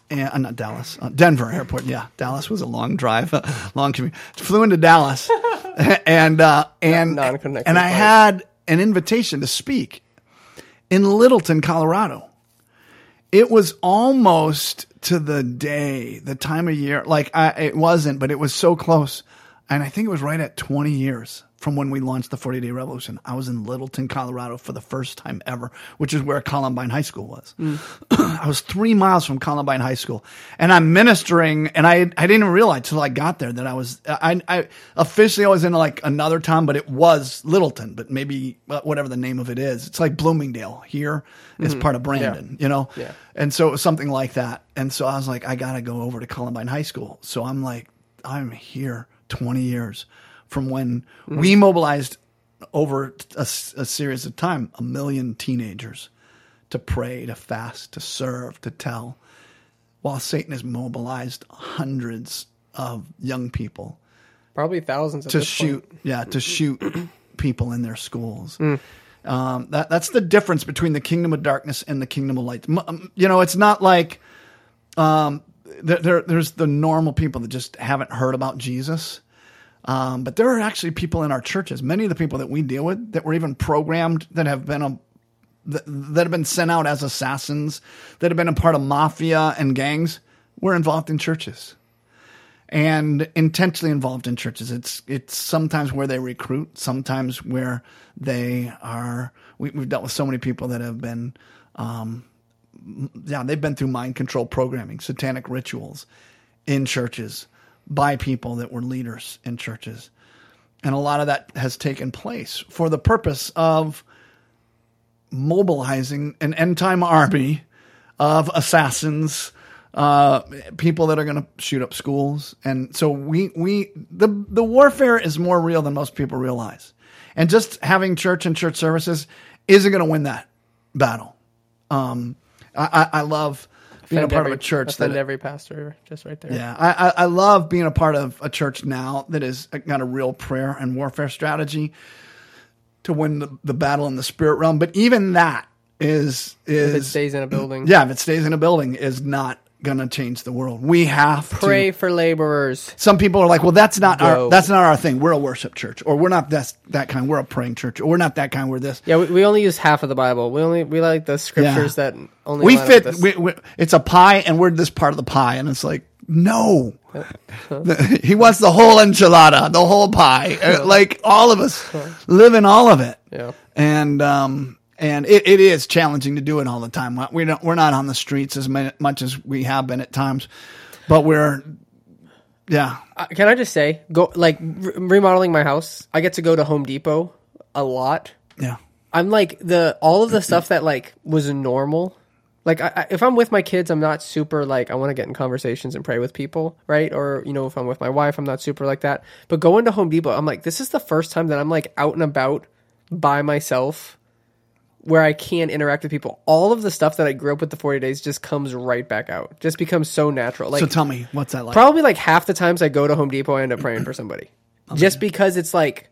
and uh, not Dallas, uh, Denver airport. Yeah, Dallas was a long drive, long commute. Flew into Dallas, and uh, and and I flight. had an invitation to speak in Littleton, Colorado. It was almost to the day, the time of year. Like I, it wasn't, but it was so close, and I think it was right at twenty years from when we launched the Forty Day Revolution. I was in Littleton, Colorado, for the first time ever, which is where Columbine High School was. I was three miles from Columbine High School, and I'm ministering, and I I didn't even realize till I got there that I was I, I officially I was in like another town, but it was Littleton, but maybe uh, whatever the name of it is, it's like Bloomingdale here. It's part of Brandon, you know. Yeah. And so it was something like that, and so I was like, I gotta go over to Columbine High School. So I'm like, I'm here 20 years from when we mobilized over a series of time a million teenagers to pray, to fast, to serve, to tell, while Satan has mobilized hundreds of young people Probably thousands to shoot, point. yeah, to shoot people in their schools. Um, that that's the difference between the kingdom of darkness and the kingdom of light. Um, You know, it's not like um, there, there there's the normal people that just haven't heard about Jesus. Um, but there are actually people in our churches, many of the people that we deal with, that were even programmed, that have been a that, have been sent out as assassins, that have been a part of mafia and gangs, were involved in churches and intentionally involved in churches. It's it's sometimes where they recruit, sometimes where they are. We, we've dealt with so many people that have been, um, yeah, they've been through mind control programming, satanic rituals in churches by people that were leaders in churches, and a lot of that has taken place for the purpose of mobilizing an end time army of assassins uh, people that are going to shoot up schools, and so we we the the warfare is more real than most people realize, and just having church and church services isn't going to win that battle. Um, I, I, I love being a part every, of a church offend that every pastor just right there. yeah, I, I, I love being a part of a church now that has got a real prayer and warfare strategy to win the, the battle in the spirit realm. But even that is If it is stays in a building. yeah, if it stays in a building, is not to change the world. We have Pray to. for laborers. Some people are like, "Well, that's not our that's not our thing. We're a worship church, or we're not that that kind. We're a praying church, or we're not that kind. We're this." Yeah, we, we only use half of the Bible. We only we like the scriptures that only we fit. We, we, it's a pie, and we're this part of the pie, and it's like no. He wants the whole enchilada, the whole pie. Uh, like all of us live in all of it. Yeah. And um and it, it is challenging to do it all the time. We don't we're not on the streets as much as we have been at times, but we're yeah. Uh, Can I just say, go like re- remodeling my house. I get to go to Home Depot a lot. Yeah. I'm like the all of the stuff that like was normal. Like I, I, if I'm with my kids, I'm not super like I want to get in conversations and pray with people, right? Or you know, if I'm with my wife, I'm not super like that. But going to Home Depot, I'm like, this is the first time that I'm like out and about by myself, where I can interact with people. All of the stuff that I grew up with the 40 days just comes right back out. Just becomes so natural. Like So tell me, what's that like? Probably like half the times I go to Home Depot, I end up praying for somebody, just because it's like,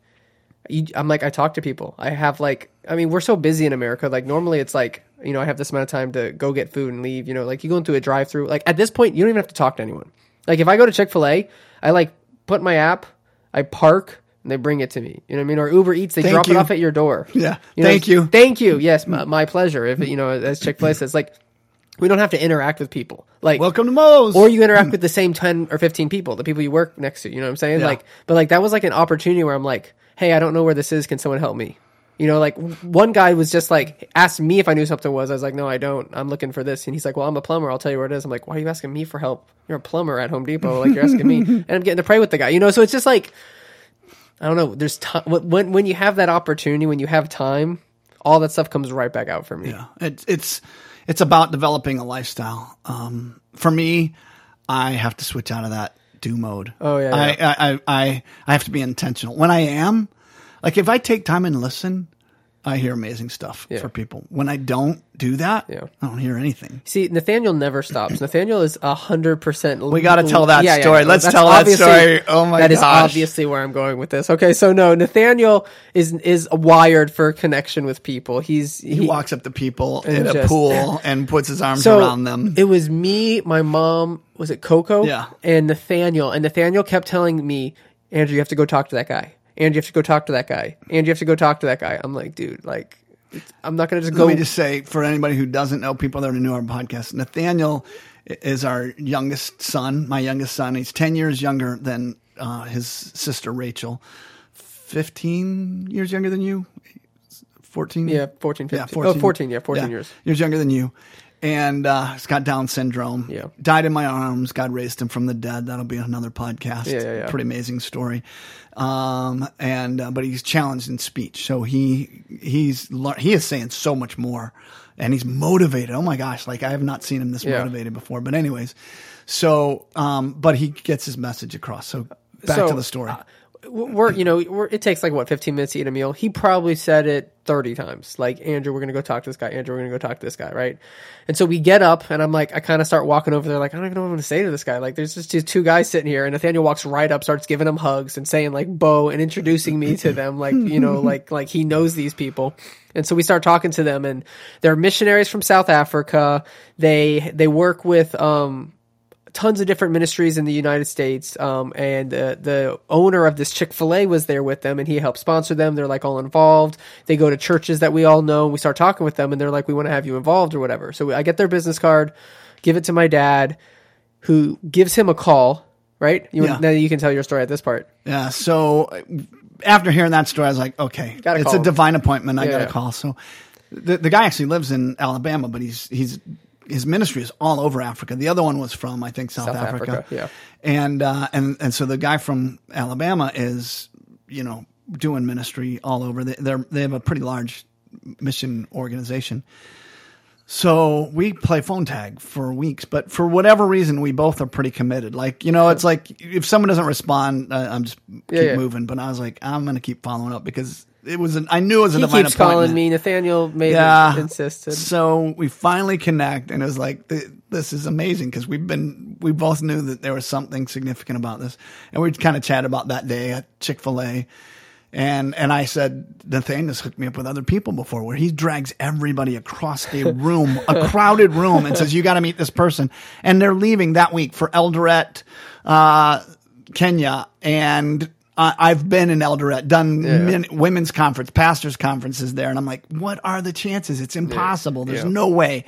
you, I'm like I talk to people. I have like, I mean, we're so busy in America. Like normally, it's like you know I have this amount of time to go get food and leave. You know, like you go into a drive-through. Like at this point, you don't even have to talk to anyone. Like if I go to Chick Fil A, I like put my app, I park. And they bring it to me. You know what I mean? Or Uber Eats, they Thank drop you. it off at your door. Yeah. You know, Thank you. Thank you. Yes, my, my pleasure. If you know, as Chick Fil A says, like we don't have to interact with people. Like Welcome to Moe's. or you interact with the same 10 or 15 people the people you work next to you know what i'm saying Yeah. like but like that was like an opportunity where i'm like hey i don't know where this is can someone help me you know like one guy was just like asked me if i knew something was i was like no i don't i'm looking for this and he's like well i'm a plumber i'll tell you where it is i'm like why are you asking me for help you're a plumber at home depot like you're asking me and i'm getting to pray with the guy you know so it's just like i don't know there's time when when you have that opportunity when you have time all that stuff comes right back out for me Yeah, it's it's it's about developing a lifestyle. Um, for me, I have to switch out of that do mode. Oh, yeah, I, yeah. I, I I I have to be intentional. When I am, like, if I take time and listen, I hear amazing stuff Yeah. for people. When I don't do that, Yeah. I don't hear anything. See, Nathaniel never stops. Nathaniel is a hundred percent. We gotta tell that story. Let's tell that story. Oh my god. That is gosh. obviously where I'm going with this. Okay, so no, Nathaniel is is wired for connection with people. He's He, he, walks up to people in a pool and puts his arms so around them. It was me, my mom, was it Coco? Yeah. And Nathaniel. And Nathaniel kept telling me, Andrew, you have to go talk to that guy. Andrew, you have to go talk to that guy. and you have to go talk to that guy. I'm like, dude, like, it's, I'm not gonna just go. Let me just say, for anybody who doesn't know, people that are new to our podcast, Nathaniel is our youngest son, my youngest son. He's 10 years younger than uh, his sister Rachel. 15 years younger than you? 14? yeah, 14, 15. Yeah, 14. Oh, 14, yeah, 14 years. Years younger than you. And uh, he's got Down syndrome. Yeah. Died in my arms. God raised him from the dead. That'll be another podcast. Yeah, yeah, yeah. Pretty amazing story. Um, and uh, but he's challenged in speech, so he he's he is saying so much more, and he's motivated. Oh my gosh, like I have not seen him this Yeah. motivated before. But anyways, so um, but he gets his message across. So back So, to the story. uh, we're you know we're, it takes like what 15 minutes to eat a meal? He probably said it 30 times. Like andrew we're gonna go talk to this guy. Andrew we're gonna go talk to this guy right? And so we get up and i'm like i kind of start walking over there like i don't even know what i'm gonna say to this guy. Like there's just these two guys sitting here and nathaniel walks right up starts giving them hugs and saying like bo and introducing me to them like you know like like he knows these people. And so we start talking to them and they're missionaries from south africa. They they work with um tons of different ministries in the United States. Um, and uh, the owner of this Chick fil A was there with them and he helped sponsor them. They're like all involved. They go to churches that we all know. We start talking with them and they're like, we want to have you involved or whatever. So I get their business card, give it to my dad, who gives him a call, right? You, Yeah. Now you can tell your story at this part. Yeah. So uh, after hearing that story, I was like, okay, it's a him. divine appointment. I Yeah, got to yeah. call. So the the guy actually lives in Alabama, but he's he's his ministry is all over Africa. The other one was from I think South, South Africa. Africa, yeah. And uh, and and so the guy from Alabama is you know doing ministry all over. They they're, they have a pretty large mission organization. So we play phone tag for weeks, but for whatever reason, we both are pretty committed. Like, you know, it's like if someone doesn't respond, uh, I'm just keep Yeah, yeah. moving. But I was like, I'm going to keep following up because it was an, I knew it was a He divine keeps appointment. calling me. Nathaniel made Yeah. it, insisted. So we finally connect, and it was like, this is amazing because we've been, we both knew that there was something significant about this, and we kind of chatted about that day at Chick Fil A, and and I said, Nathaniel's hooked me up with other people before, where he drags everybody across a room, a crowded room, and says, you got to meet this person, and they're leaving that week for Eldoret, uh, Kenya, and. Uh, I've been in Eldoret, done min- women's conference, pastors' conferences there, and I'm like, what are the chances? It's impossible. There's Yeah. no way.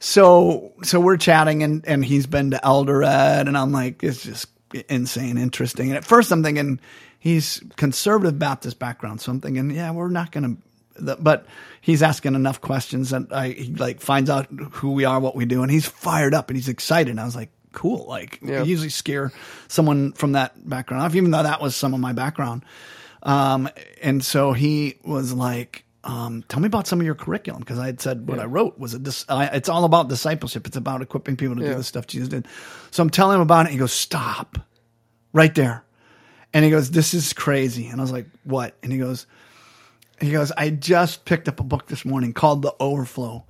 So so we're chatting and and he's been to Eldoret and I'm like it's just insane interesting. And at first I'm thinking he's conservative Baptist background. So I'm thinking yeah we're not going to but he's asking enough questions that I he like finds out who we are, what we do and he's fired up and he's excited. And I was like cool. Like Yeah. Usually scare someone from that background off even though that was some of my background. Um, and so he was like, um, tell me about some of your curriculum because I had said what I wrote was a dis- I, it's all about discipleship. It's about equipping people to do the stuff Jesus did. So I'm telling him about it. He goes, stop right there. And he goes, this is crazy. And I was like, what? And he goes, he goes, I just picked up a book this morning called The Overflow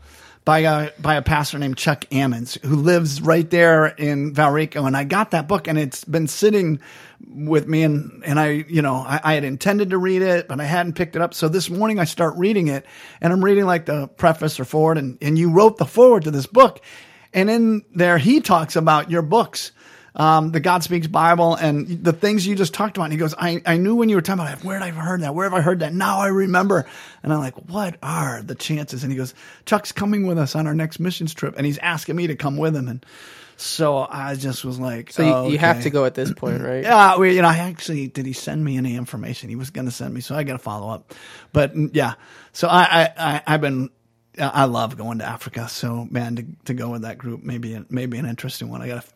by a, by a pastor named Chuck Ammons who lives right there in Valrico. And I got that book and it's been sitting with me and, and I, you know, I, I had intended to read it, but I hadn't picked it up. So this morning I start reading it and I'm reading like the preface or forward and, and you wrote the forward to this book. And in there, he talks about your books um, the God Speaks Bible and the things you just talked about. And he goes, I, I knew when you were talking about it, where have I heard that? Where have I heard that? Now I remember. And I'm like, what are the chances? And he goes, Chuck's coming with us on our next missions trip. And he's asking me to come with him. And so I just was like, So you, oh, you have to go at this point, right? Yeah, well, you know, I actually did he send me any information? He was going to send me, so I got to follow up. But mm, yeah, so I, I, I I've been, I love going to Africa. So man, to, to go with that group, maybe maybe an interesting one. I got to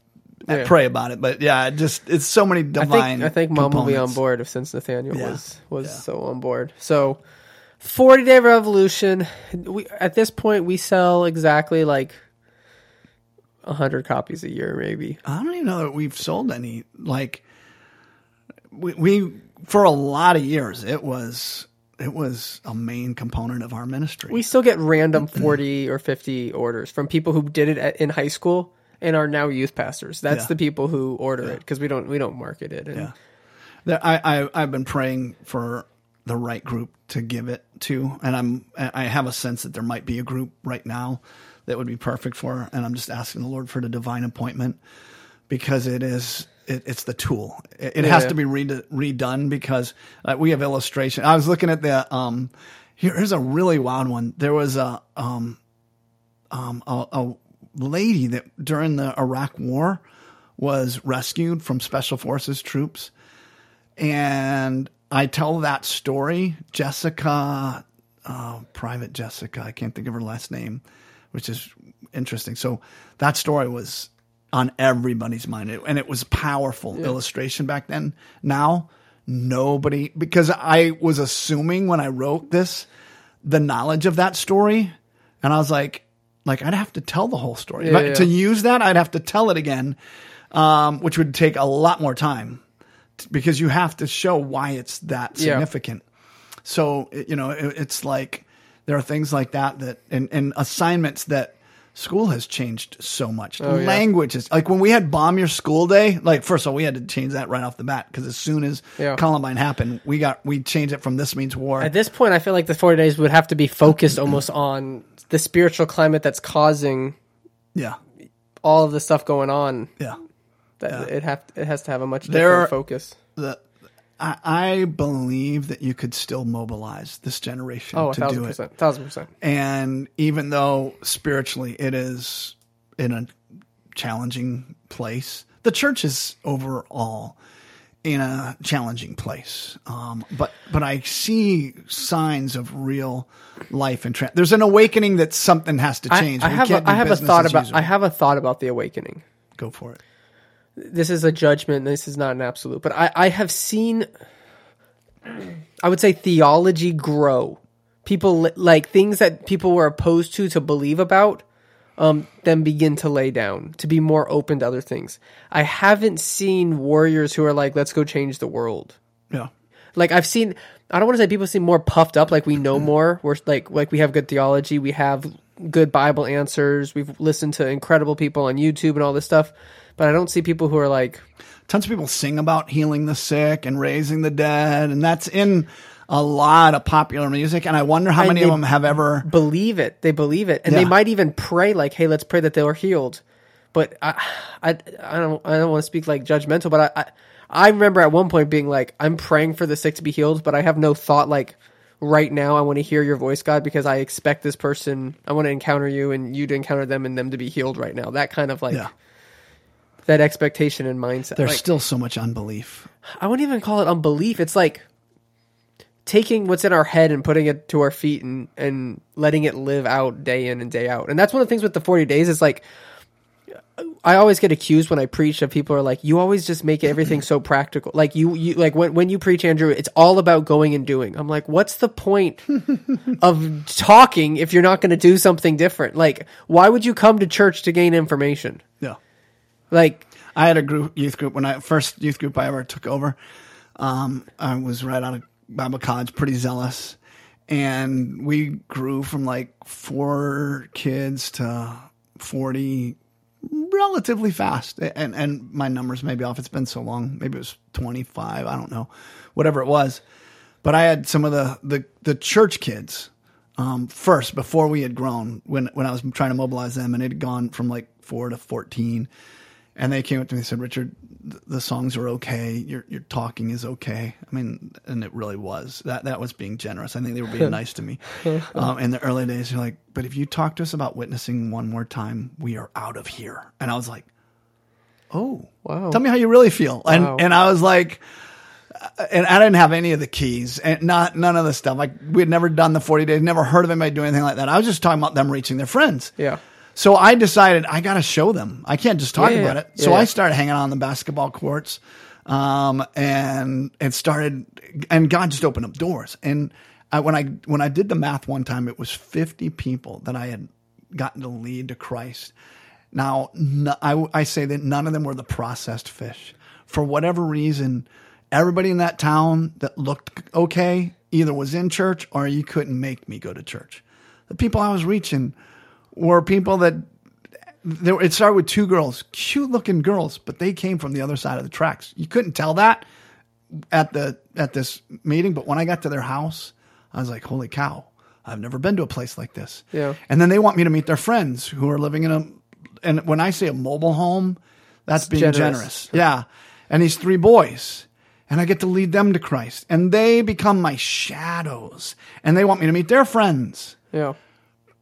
Yeah. pray about it. But yeah, it just it's so many I divine. think I think mom will be on board if since Nathaniel Yeah. was was Yeah. so on board. So, forty day revolution. We at this point we sell exactly like hundred copies a year, maybe. I don't even know that we've sold any. Like we, we for a lot of years, it was it was a main component of our ministry. We still get random mm-hmm. forty or fifty orders from people who did it at, in high school and are now youth pastors. That's Yeah. the people who order it because we don't we don't market it. And Yeah. There, I, I I've been praying for the right group to give it to, and I'm I have a sense that there might be a group right now that would be perfect for, her, and I'm just asking the Lord for the divine appointment because it is it, it's the tool. It, it has Yeah. to be read, redone because uh, we have illustration. I was looking at the um here, here's a really wild one. There was a um um a, a lady that during the Iraq War was rescued from special forces troops and I tell that story. Jessica, uh, Private Jessica, I can't think of her last name, which is interesting. So that story was on everybody's mind, It- and it was powerful illustration back then. Now, nobody, because I was assuming when I wrote this the knowledge of that story, and I was like, like I'd have to tell the whole story Yeah, But yeah. to use that. I'd have to tell it again, um, which would take a lot more time because you have to show why it's that significant. So you know, it, it's like there are things like that that and, and assignments that school has changed so much. Oh, yeah. Language is like when we had bomb your school day. Like first of all, we had to change that right off the bat because as soon as Yeah. Columbine happened, we got we changed it from this means war. At this point, I feel like the 40 days would have to be focused almost on the spiritual climate that's causing yeah, all of the stuff going on. yeah. That it have it has to have a much There- different focus. The I, I believe that you could still mobilize this generation Oh, to thousand do it. percent, thousand percent. And even though spiritually it is in a challenging place, the church is overall in a challenging place. Um, but but I see signs of real life and tra- there's an awakening that something has to change. I We have a, have a thought about usual. I have a thought about the awakening. Go for it. This is a judgment. This is not an absolute, but I, I have seen. I would say theology grow people like things that people were opposed to to believe about um, then begin to lay down to be more open to other things. I haven't seen warriors who are like, let's go change the world. Yeah. Like I've seen, I don't want to say people seem more puffed up, like we know more. We're like, like we have good theology, we have good Bible answers, we've listened to incredible people on YouTube and all this stuff. But I don't see people who are like, Tons of people sing about healing the sick and raising the dead, and that's in a lot of popular music. And I wonder how And many of them have ever. believe it. They believe it, and they might even pray like, "Hey, let's pray that they are healed." But I, I, I don't, I don't want to speak like judgmental, but I, I, I remember at one point being like, "I'm praying for the sick to be healed," but I have no thought like, right now, I want to hear your voice, God, because I expect this person, I want to encounter you, and you to encounter them, and them to be healed right now. That kind of like Yeah. That expectation and mindset. There's Like, still so much unbelief. I wouldn't even call it unbelief. It's like taking what's in our head and putting it to our feet and and letting it live out day in and day out. And that's one of the things with the 40 days is like I always get accused when I preach of people are like you always just make everything so practical. Like you you like when when you preach Andrew it's all about going and doing. I'm like what's the point of talking if you're not going to do something different? Like why would you come to church to gain information? Yeah. Like I had a group youth group when I first youth group I ever took over. Um, I was right out of Bible college, pretty zealous, and we grew from like four kids to forty relatively fast. And and my numbers may be off. It's been so long. Maybe it was twenty five. I don't know, whatever it was. But I had some of the the, the church kids um, first before we had grown when when I was trying to mobilize them, and it had gone from like four to fourteen. And they came up to me and said, "Richard, th- the songs are okay. Your your talking is okay." I mean, and it really was. That that was being generous. I think they were being nice to me um, in the early days. They're like, "But if you talk to us about witnessing one more time, we are out of here." And I was like, "Oh, Wow. Tell me how you really feel." And Wow. and I was like, and I didn't have any of the keys and not none of the stuff. Like we had never done the forty days, never heard of anybody doing anything like that. I was just talking about them reaching their friends. yeah. So I decided I got to show them. I can't just talk Yeah, about yeah. it. So Yeah, I started hanging on the basketball courts, um, and it started, and God just opened up doors. And I, when I when I did the math one time, it was fifty people that I had gotten to lead to Christ. Now no, I, I say that none of them were the processed fish. For whatever reason, everybody in that town that looked okay either was in church or you couldn't make me go to church. The people I was reaching were people that there, it started with two girls, cute looking girls, but they came from the other side of the tracks. You couldn't tell that at the at this meeting, but when I got to their house, I was like, "Holy cow! I've never been to a place like this." Yeah. And then they want me to meet their friends who are living in a, and when I say a mobile home, that's being generous. generous. Yeah. And these three boys, and I get to lead them to Christ, and they become my shadows, and they want me to meet their friends Yeah.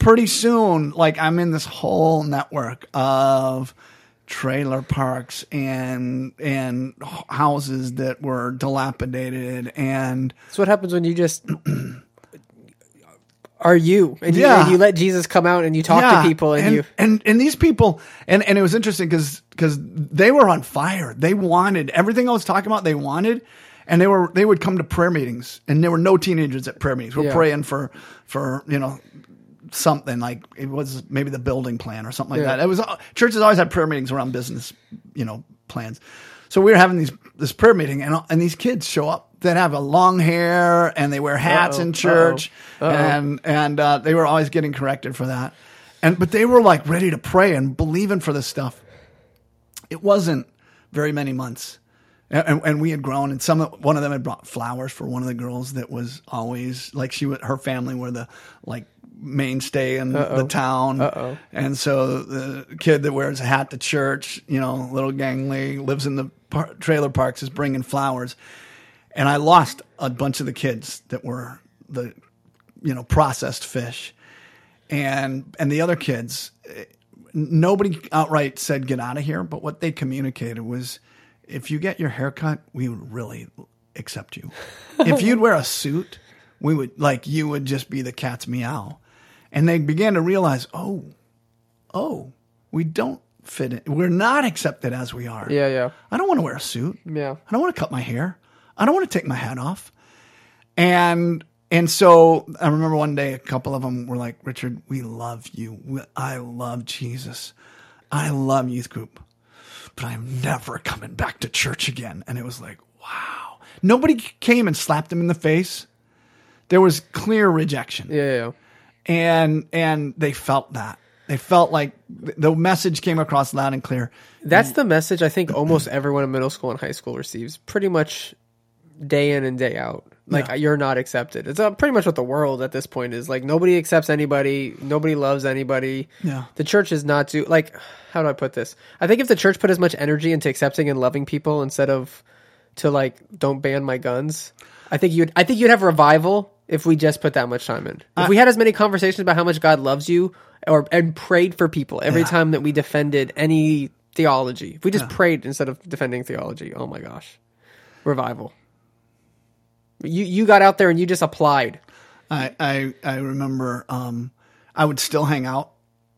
Pretty soon, like I'm in this whole network of trailer parks and and houses that were dilapidated and so what happens when you just are you and, you Yeah. and you let Jesus come out and you talk Yeah, to people and, and you and and these people and and it was interesting because because they were on fire they wanted everything I was talking about they wanted and they were they would come to prayer meetings and there were no teenagers at prayer meetings we're Yeah. praying for for you know something like it was maybe the building plan or something like Yeah. that it was churches always had prayer meetings around business you know plans so we were having these this prayer meeting and and these kids show up that have a long hair and they wear hats Uh-oh, in church uh-oh, uh-oh. and and uh, they were always getting corrected for that. And but they were like ready to pray and believing for this stuff. It wasn't very many months, and, and, and we had grown. And some one of them had brought flowers for one of the girls that was always like she her family were the like mainstay in the town. Uh-oh. And so the kid that wears a hat to church, you know, little gangly, lives in the par- trailer parks, is bringing flowers. And I lost a bunch of the kids that were the, you know, processed fish. And and the other kids, nobody outright said get out of here, but what they communicated was, if you get your haircut, we would really accept you. if you'd wear a suit, we would like you would just be the cat's meow. And they began to realize, oh, oh, we don't fit in. We're not accepted as we are. yeah yeah I don't want to wear a suit. yeah I don't want to cut my hair. I don't want to take my hat off. And and so I remember one day a couple of them were like, Richard, we love you. We, I love Jesus. I love youth group, but I'm never coming back to church again. And it was like, wow. Nobody came and slapped him in the face. There was clear rejection. Yeah, yeah, yeah. And and they felt that. They felt like the message came across loud and clear. That's the message I think almost everyone in middle school and high school receives pretty much day in and day out. Like Yeah. you're not accepted. It's uh, pretty much what the world at this point is. Like nobody accepts anybody. Nobody loves anybody. Yeah. The church is not do like how do I put this? I think if the church put as much energy into accepting and loving people instead of to like don't ban my guns, I think you'd I think you'd have revival if we just put that much time in. If we had as many conversations about how much God loves you or and prayed for people every Yeah. time that we defended any theology. If we just prayed instead of defending theology, oh my gosh. Revival. You you got out there and you just applied. I I, I remember um, I would still hang out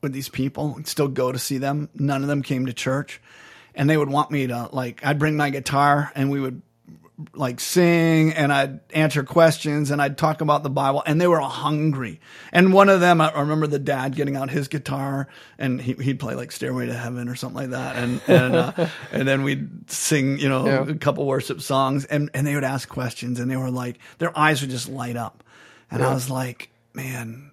with these people and still go to see them. None of them came to church, and they would want me to like I'd bring my guitar and we would like sing and I'd answer questions and I'd talk about the Bible and they were hungry. And one of them, I remember the dad getting out his guitar and he, he'd play like Stairway to Heaven or something like that. And, and, uh, and then we'd sing, you know, Yeah. a couple worship songs and, and they would ask questions and they were like, their eyes would just light up. And I was like, man,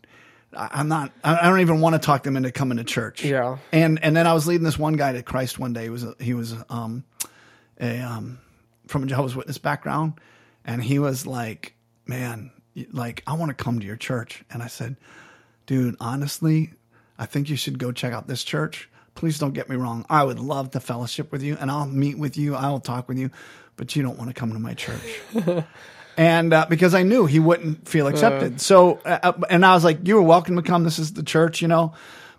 I'm not, I I don't even want to talk them into coming to church. Yeah. And, and then I was leading this one guy to Christ one day. He was, a, he was, um, a, um, from a Jehovah's Witness background, and he was like, "Man, like I want to come to your church." And I said, "Dude, honestly, I think you should go check out this church. Please don't get me wrong. I would love to fellowship with you, and I'll meet with you. I will talk with you, but you don't want to come to my church." and uh, because I knew he wouldn't feel accepted. so, uh, and I was like, "You were welcome to come. This is the church, you know."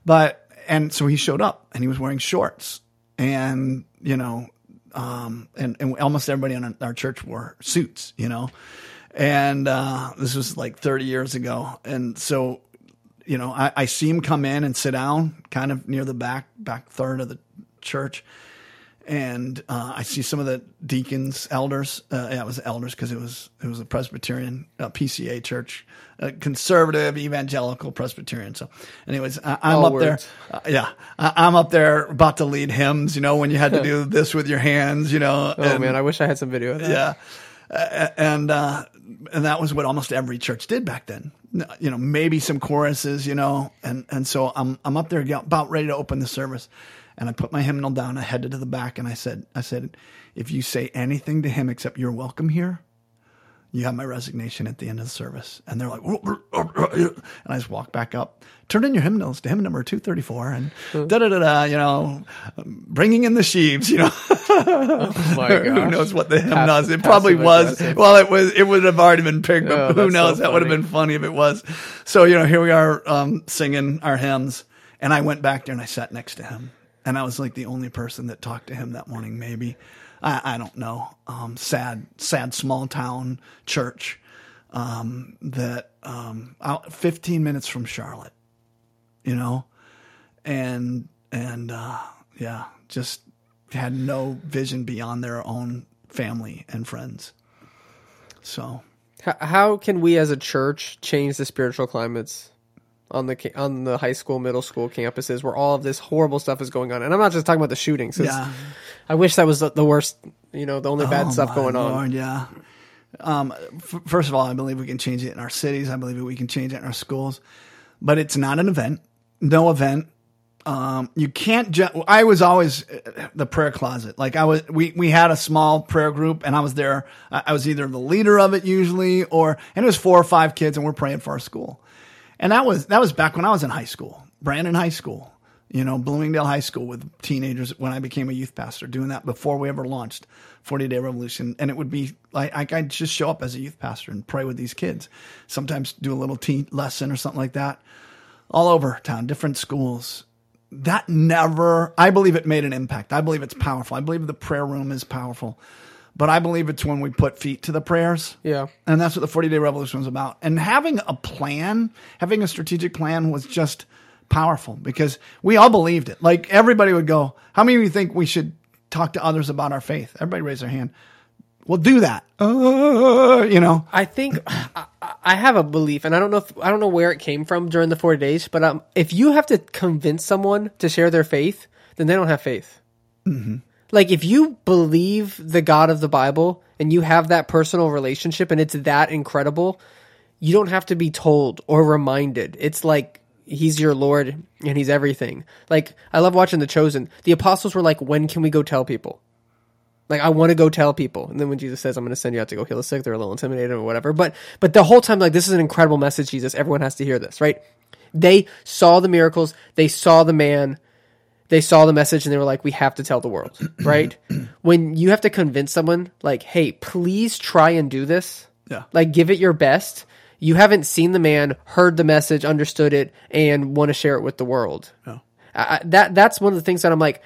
But and so he showed up, and he was wearing shorts, and you know, um, and and almost everybody in our church wore suits, you know. And uh, this was like 30 years ago, and so you know, I, I see him come in and sit down, kind of near the back back third of the church, and uh, I see some of the deacons, elders. Uh, yeah, it was elders because it was it was a Presbyterian uh, PCA church, uh, conservative evangelical Presbyterian. So, anyways, I, I'm All up words. there. Uh, yeah, I, I'm up there about to lead hymns. You know, when you had to do this with your hands. You know. Oh and- man, I wish I had some video of that. yeah. Uh, and uh, and that was what almost every church did back then. You know, maybe some choruses, you know, and and so I'm I'm up there about ready to open the service, and I put my hymnal down. I headed to the back, and I said I said, if you say anything to him except you're welcome here, you have my resignation at the end of the service. And they're like, and I just walk back up, turn in your hymnals to hymn number 234 and da da da da, you know, bringing in the sheaves, you know. my Who knows what the hymn Pass- was? It probably was. Well, it was. It would have already been picked, but Oh, who that's so knows? that would have been funny if it was. So you know, here we are um, singing our hymns, and I went back there and I sat next to him, and I was like the only person that talked to him that morning. Maybe I, I don't know. Um, sad, sad small town church um, that um, out 15 minutes from Charlotte, you know, and and uh, yeah, just had no vision beyond their own family and friends. So H- how can we as a church change the spiritual climates on the on the high school, middle school campuses where all of this horrible stuff is going on? And I'm not just talking about the shootings. yeah, I wish that was the, the worst, you know, the only bad Oh, stuff going on. Yeah. Um, f- first of all, I believe we can change it in our cities. I believe we can change it in our schools, but it's not an event. No event. Um, you can't. Ju- I was always uh, the prayer closet. Like I was, we we had a small prayer group, and I was there. I was either the leader of it usually, or and it was four or five kids, and we're praying for our school. And that was that was back when I was in high school, Brandon High School, you know, Bloomingdale High School with teenagers when I became a youth pastor, doing that before we ever launched 40 Day Revolution. And it would be like I'd just show up as a youth pastor and pray with these kids. Sometimes do a little teen lesson or something like that. All over town, different schools. That never, I believe it made an impact. I believe it's powerful. I believe the prayer room is powerful. But I believe it's when we put feet to the prayers. Yeah. And that's what the 40 day revolution was about. And having a plan, having a strategic plan was just powerful because we all believed it. Like everybody would go, How many of you think we should talk to others about our faith? Everybody raise their hand. We'll do that. Uh, you know, I think I, I- have a belief, and I don't know if I don't know where it came from during the forty days, but um, if you have to convince someone to share their faith, then they don't have faith. Like if you believe the God of the Bible and you have that personal relationship, and it's that incredible, you don't have to be told or reminded. It's like he's your Lord and he's everything. Like I love watching The Chosen. The apostles were like, "When can we go tell people?" Like I want to go tell people, and then when Jesus says, "I'm going to send you out to go heal the sick," they're a little intimidated or whatever. But but the whole time, like this is an incredible message, Jesus. Everyone has to hear this, right? They saw the miracles, they saw the man, they saw the message, and they were like, "We have to tell the world," right? when you have to convince someone, like, "Hey, please try and do this," Yeah. like give it your best. You haven't seen the man, heard the message, understood it, and want to share it with the world. No. I, I- that that's one of the things that I'm like.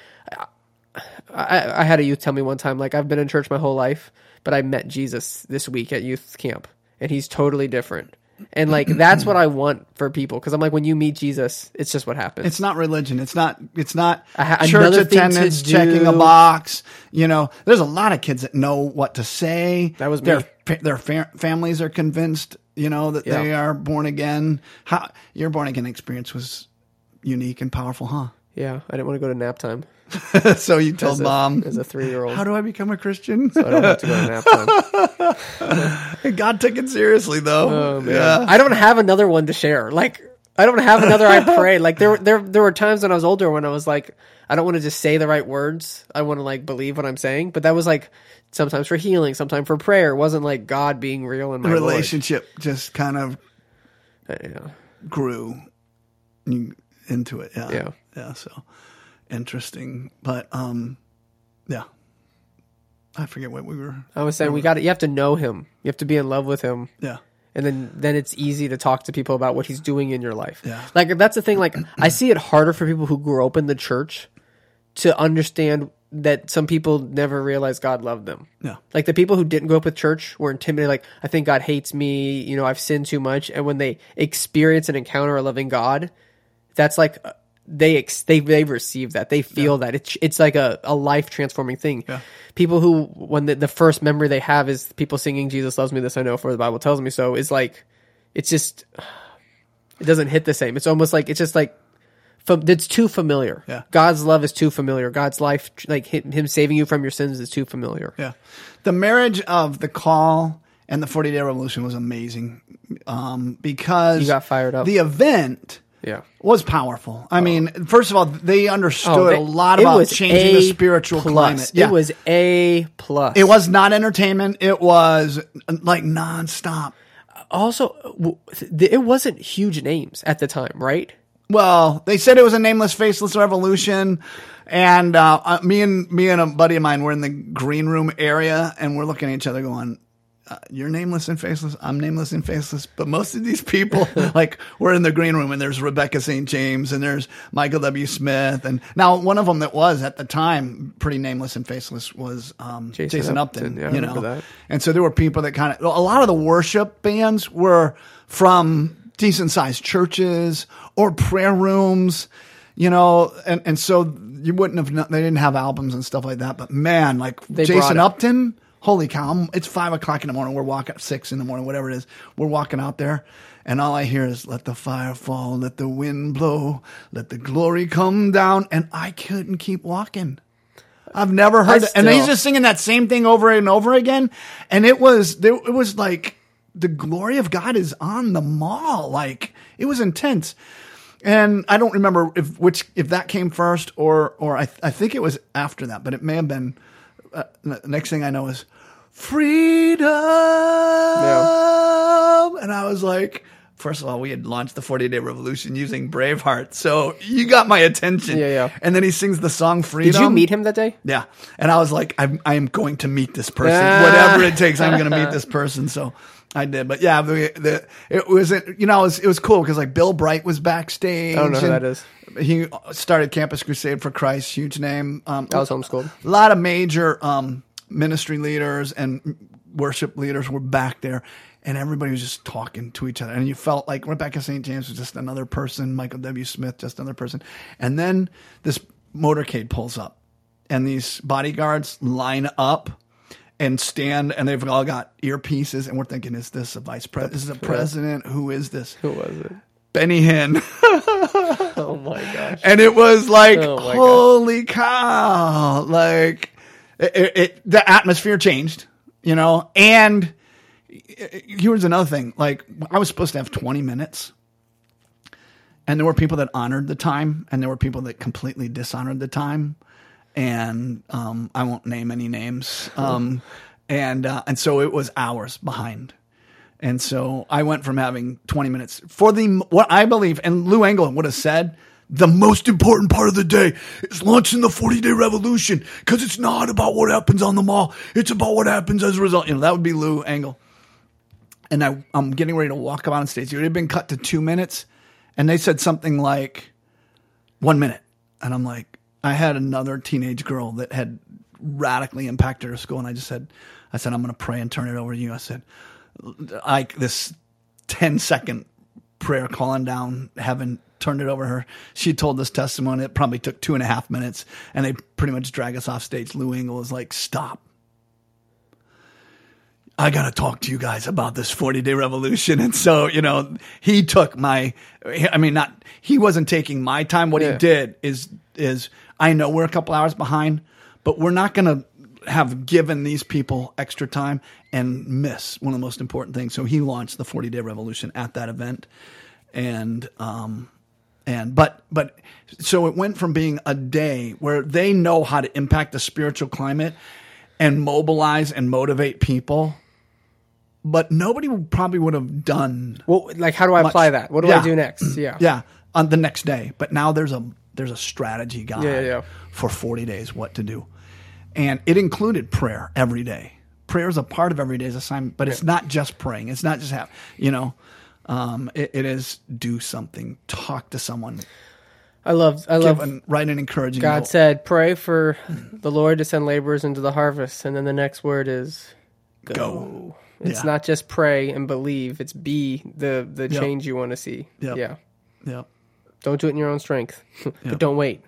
I, I had a youth tell me one time, like I've been in church my whole life, but I met Jesus this week at youth camp, and he's totally different. And like that's what I want for people because I'm like when you meet Jesus, it's just what happens. It's not religion. It's not. It's not ha- church another thing to attendance, checking a box. You know, there's a lot of kids that know what to say. That was their me. their fa- families are convinced. You know that Yeah. they are born again. How your born again experience was unique and powerful, huh? yeah, I didn't want to go to nap time so you told as a, mom, as a three year old. "How do I become a Christian?" I don't have to go to nap time. God took it seriously, though. Oh, man. Yeah. I don't have another one to share. Like I don't have another I pray. Like there there there were times when I was older when I was like I don't want to just say the right words. I want to like believe what I'm saying. But that was like sometimes for healing, sometimes for prayer. It wasn't like God being real in my Lord. relationship just kind of uh, Yeah. grew into it. Yeah. Yeah. Yeah. So interesting. But um yeah. I forget what we were I was saying we got to You have to know him. You have to be in love with him. yeah. and then then it's easy to talk to people about what he's doing in your life. Yeah. Like that's the thing. Like I see it harder for people who grew up in the church to understand that some people never realized God loved them. Yeah. Like the people who didn't grow up with church were intimidated. Like I think God hates me. You know, I've sinned too much. And when they experience and encounter a loving God, that's like they ex- they they receive that. They feel that it's it's like a, a life transforming thing. Yeah. People who when the, the first memory they have is people singing "Jesus loves me," this I know for the Bible tells me so. Is like it's just it doesn't hit the same. It's almost like it's just like it's too familiar. Yeah. God's love is too familiar. God's life, like him him saving you from your sins, is too familiar. Yeah. The marriage of the call and the 40 day revolution was amazing. Um, because You got fired up. The event Yeah. was powerful. I mean, first of all, they understood Oh, they- a lot it about was changing the A spiritual plus. climate. It was a plus. It was not entertainment. It was uh, like nonstop. also w- th- it wasn't huge names at the time, right? Well, they said it was a nameless, faceless revolution, and uh, uh, me and me and a buddy of mine were in the green room area, and we're looking at each other, going, uh, "You're nameless and faceless. I'm nameless and faceless." But most of these people, like, we're in the green room, and there's Rebecca St. James, and there's Michael W. Smith, and now one of them that was at the time pretty nameless and faceless was um, Jason Jason, Upton. Upton. Yeah, you know, that. and so there were people that kind of a lot of the worship bands were from decent sized churches or prayer rooms, you know, and, and so you wouldn't have they didn't have albums and stuff like that. But man, like They Jason. Upton, holy cow! I'm- It's five o'clock in the morning. We're walking at six in the morning, whatever it is. We're walking out there. And all I hear is "Let the fire fall, let the wind blow, let the glory come down," and I couldn't keep walking. I've never heard it. And he's just singing that same thing over and over again. And it was, it was like the glory of God is on the mall. Like it was intense. And I don't remember if which if that came first or or I I think it was after that, but it may have been. Uh, the next thing I know is freedom, and I was like. First of all, we had launched the 40 Day Revolution using Braveheart, so you got my attention. Yeah, yeah. And then he sings the song "Freedom." Did you meet him that day? Yeah. And I was like, I'm, I am going to meet this person. Ah. Whatever it takes, I'm going to meet this person. So I did. But yeah, the, the, it was, you know, it was, it was cool because like Bill Bright was backstage. I don't know who that is. He started Campus Crusade for Christ, huge name. Um, I was homeschooled. a lot of major um, ministry leaders and worship leaders were back there, and everybody was just talking to each other. And you felt like Rebecca St. James was just another person, Michael W. Smith, just another person. And then this motorcade pulls up, and these bodyguards line up. And stand, and they've all got earpieces, and we're thinking, is this a vice president? Is this a president? Who is this? Who was it? Benny Hinn. Oh my gosh. and it was like, Oh holy cow! Like, it, it, it- the atmosphere changed, you know. And here's another thing: like, I was supposed to have 20 minutes, and there were people that honored the time, and there were people that completely dishonored the time. And um, I won't name any names. Um, and uh, and so it was hours behind. And so I went from having 20 minutes for the, what I believe, and Lou Engle would have said, the most important part of the day is launching the 40 day revolution because it's not about what happens on the mall. It's about what happens as a result. You know, that would be Lou Engle. And I, I'm getting ready to walk up on stage. It had been cut to two minutes. And they said something like, one minute. And I'm like, I had another teenage girl that had radically impacted her school. And I just said, I said, I'm going to pray and turn it over to you. I said, like this 10 second prayer calling down heaven turned it over her she told this testimony it probably took two and a half minutes and they pretty much drag us off stage lou engle was like stop I got to talk to you guys about this 40 day revolution. And so, you know, he took my, I mean, not, he wasn't taking my time. What Yeah. he did is, is I know we're a couple hours behind, but we're not going to have given these people extra time and miss one of the most important things. So he launched the 40 day revolution at that event. And, um, and but but so it went from being a day where they know how to impact the spiritual climate and mobilize and motivate people but nobody probably would have done Well, like, how do I apply that? What do Yeah. I do next? Yeah. yeah on the next day but now there's a there's a strategy guide Yeah, yeah, yeah. for 40 days what to do and it included prayer every day prayer is a part of every day's assignment but it's not just praying it's not just have you know um, it, it is do something talk to someone I love, I love. an, write an encouraging God note. said, "Pray for the Lord to send laborers into the harvest," and then the next word is go. Go. It's Yeah. not just pray and believe; it's be the the Yep. change you want to see. Yep. Yeah, yeah don't do it in your own strength, but don't wait.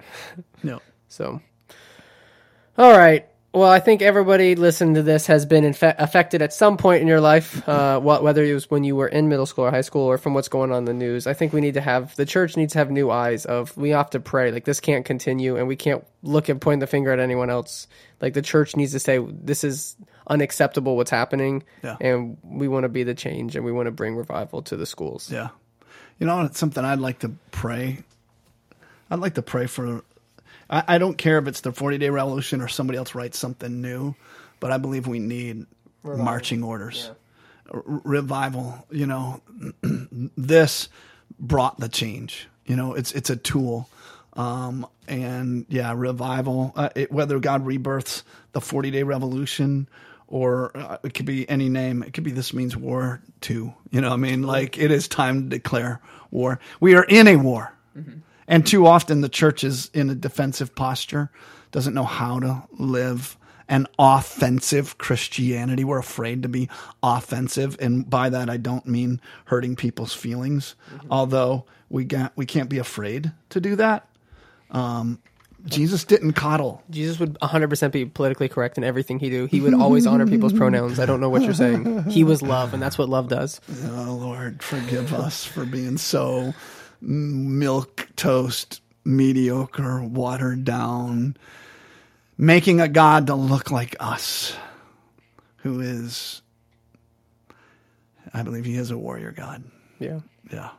No. So, all right. Well, I think everybody listening to this has been infe- affected at some point in your life, uh, whether it was when you were in middle school or high school or from what's going on in the news. I think we need to have the church needs to have new eyes of we have to pray like this can't continue and we can't look and point the finger at anyone else. Like the church needs to say this is unacceptable what's happening, Yeah. and we want to be the change and we want to bring revival to the schools. Yeah. You know, it's something I'd like to pray. I'd like to pray for. I, I don't care if it's the 40 day revolution or somebody else writes something new, but I believe we need marching orders. R- revival, you know, this brought the change. You know, it's it's a tool. Um, and yeah, revival, uh, it, whether God rebirths the 40 day revolution or uh, it could be any name. It could be this means war too. You know, what I mean, like it is time to declare war. We are in a war. And too often the church is in a defensive posture, doesn't know how to live an offensive Christianity. We're afraid to be offensive. And by that, I don't mean hurting people's feelings, although we, got, we can't be afraid to do that. Um, Jesus didn't coddle. Jesus would 100% be politically correct in everything he do. He would always honor people's pronouns. I don't know what you're saying. He was love, and that's what love does. Oh, Lord, forgive us for being so milk toast, mediocre, watered down, making a God to look like us, who is, I believe he is a warrior God. Yeah. Yeah.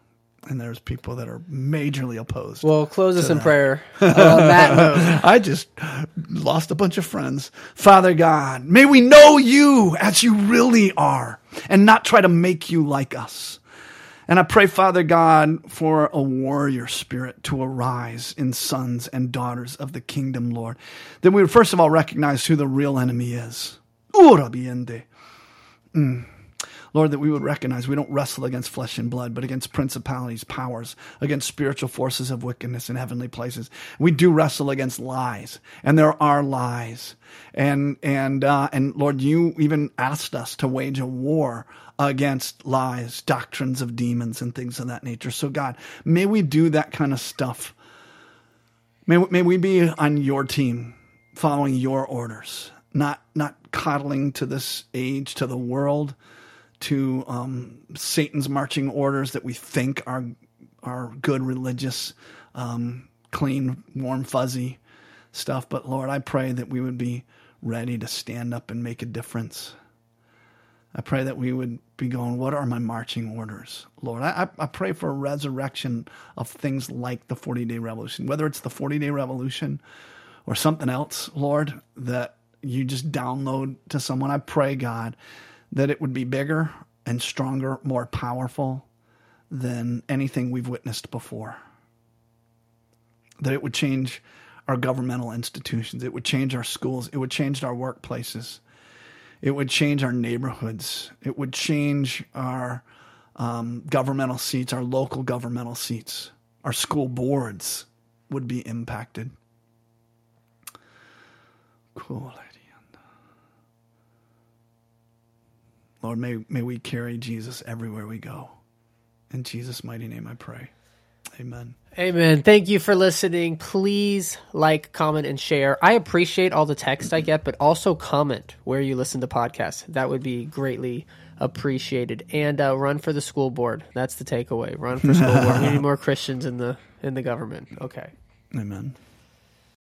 And there's people that are majorly opposed. Well, close us in prayer. Uh, I just lost a bunch of friends. Father God, may we know you as you really are and not try to make you like us. And I pray, Father God, for a warrior spirit to arise in sons and daughters of the kingdom, Lord. That we would first of all recognize who the real enemy is. Mm. Lord, that we would recognize we don't wrestle against flesh and blood, but against principalities, powers, against spiritual forces of wickedness in heavenly places. We do wrestle against lies, and there are lies. And and uh, and Lord, you even asked us to wage a war against lies, doctrines of demons, and things of that nature. So God, may we do that kind of stuff. May may we be on your team, following your orders not not coddling to this age, to the world, to um, Satan's marching orders that we think are are good religious, um, clean, warm, fuzzy stuff. But Lord, I pray that we would be ready to stand up and make a difference. I pray that we would be going, What are my marching orders, Lord? I, I pray for a resurrection of things like the 40 day revolution, whether it's the 40 day revolution or something else, Lord, that you just download to someone. I pray, God, that it would be bigger and stronger, more powerful than anything we've witnessed before. That it would change our governmental institutions, it would change our schools, it would change our workplaces, it would change our neighborhoods, it would change our um, governmental seats, our local governmental seats, our school boards would be impacted. Cool. Lord, may, may we carry Jesus everywhere we go. In Jesus' mighty name I pray. Amen. Amen. Thank you for listening. Please like, comment, and share. I appreciate all the text I get, but also comment where you listen to podcasts. That would be greatly appreciated. And uh, run for the school board. That's the takeaway. Run for school board. We need more Christians in the in the government. Okay. Amen.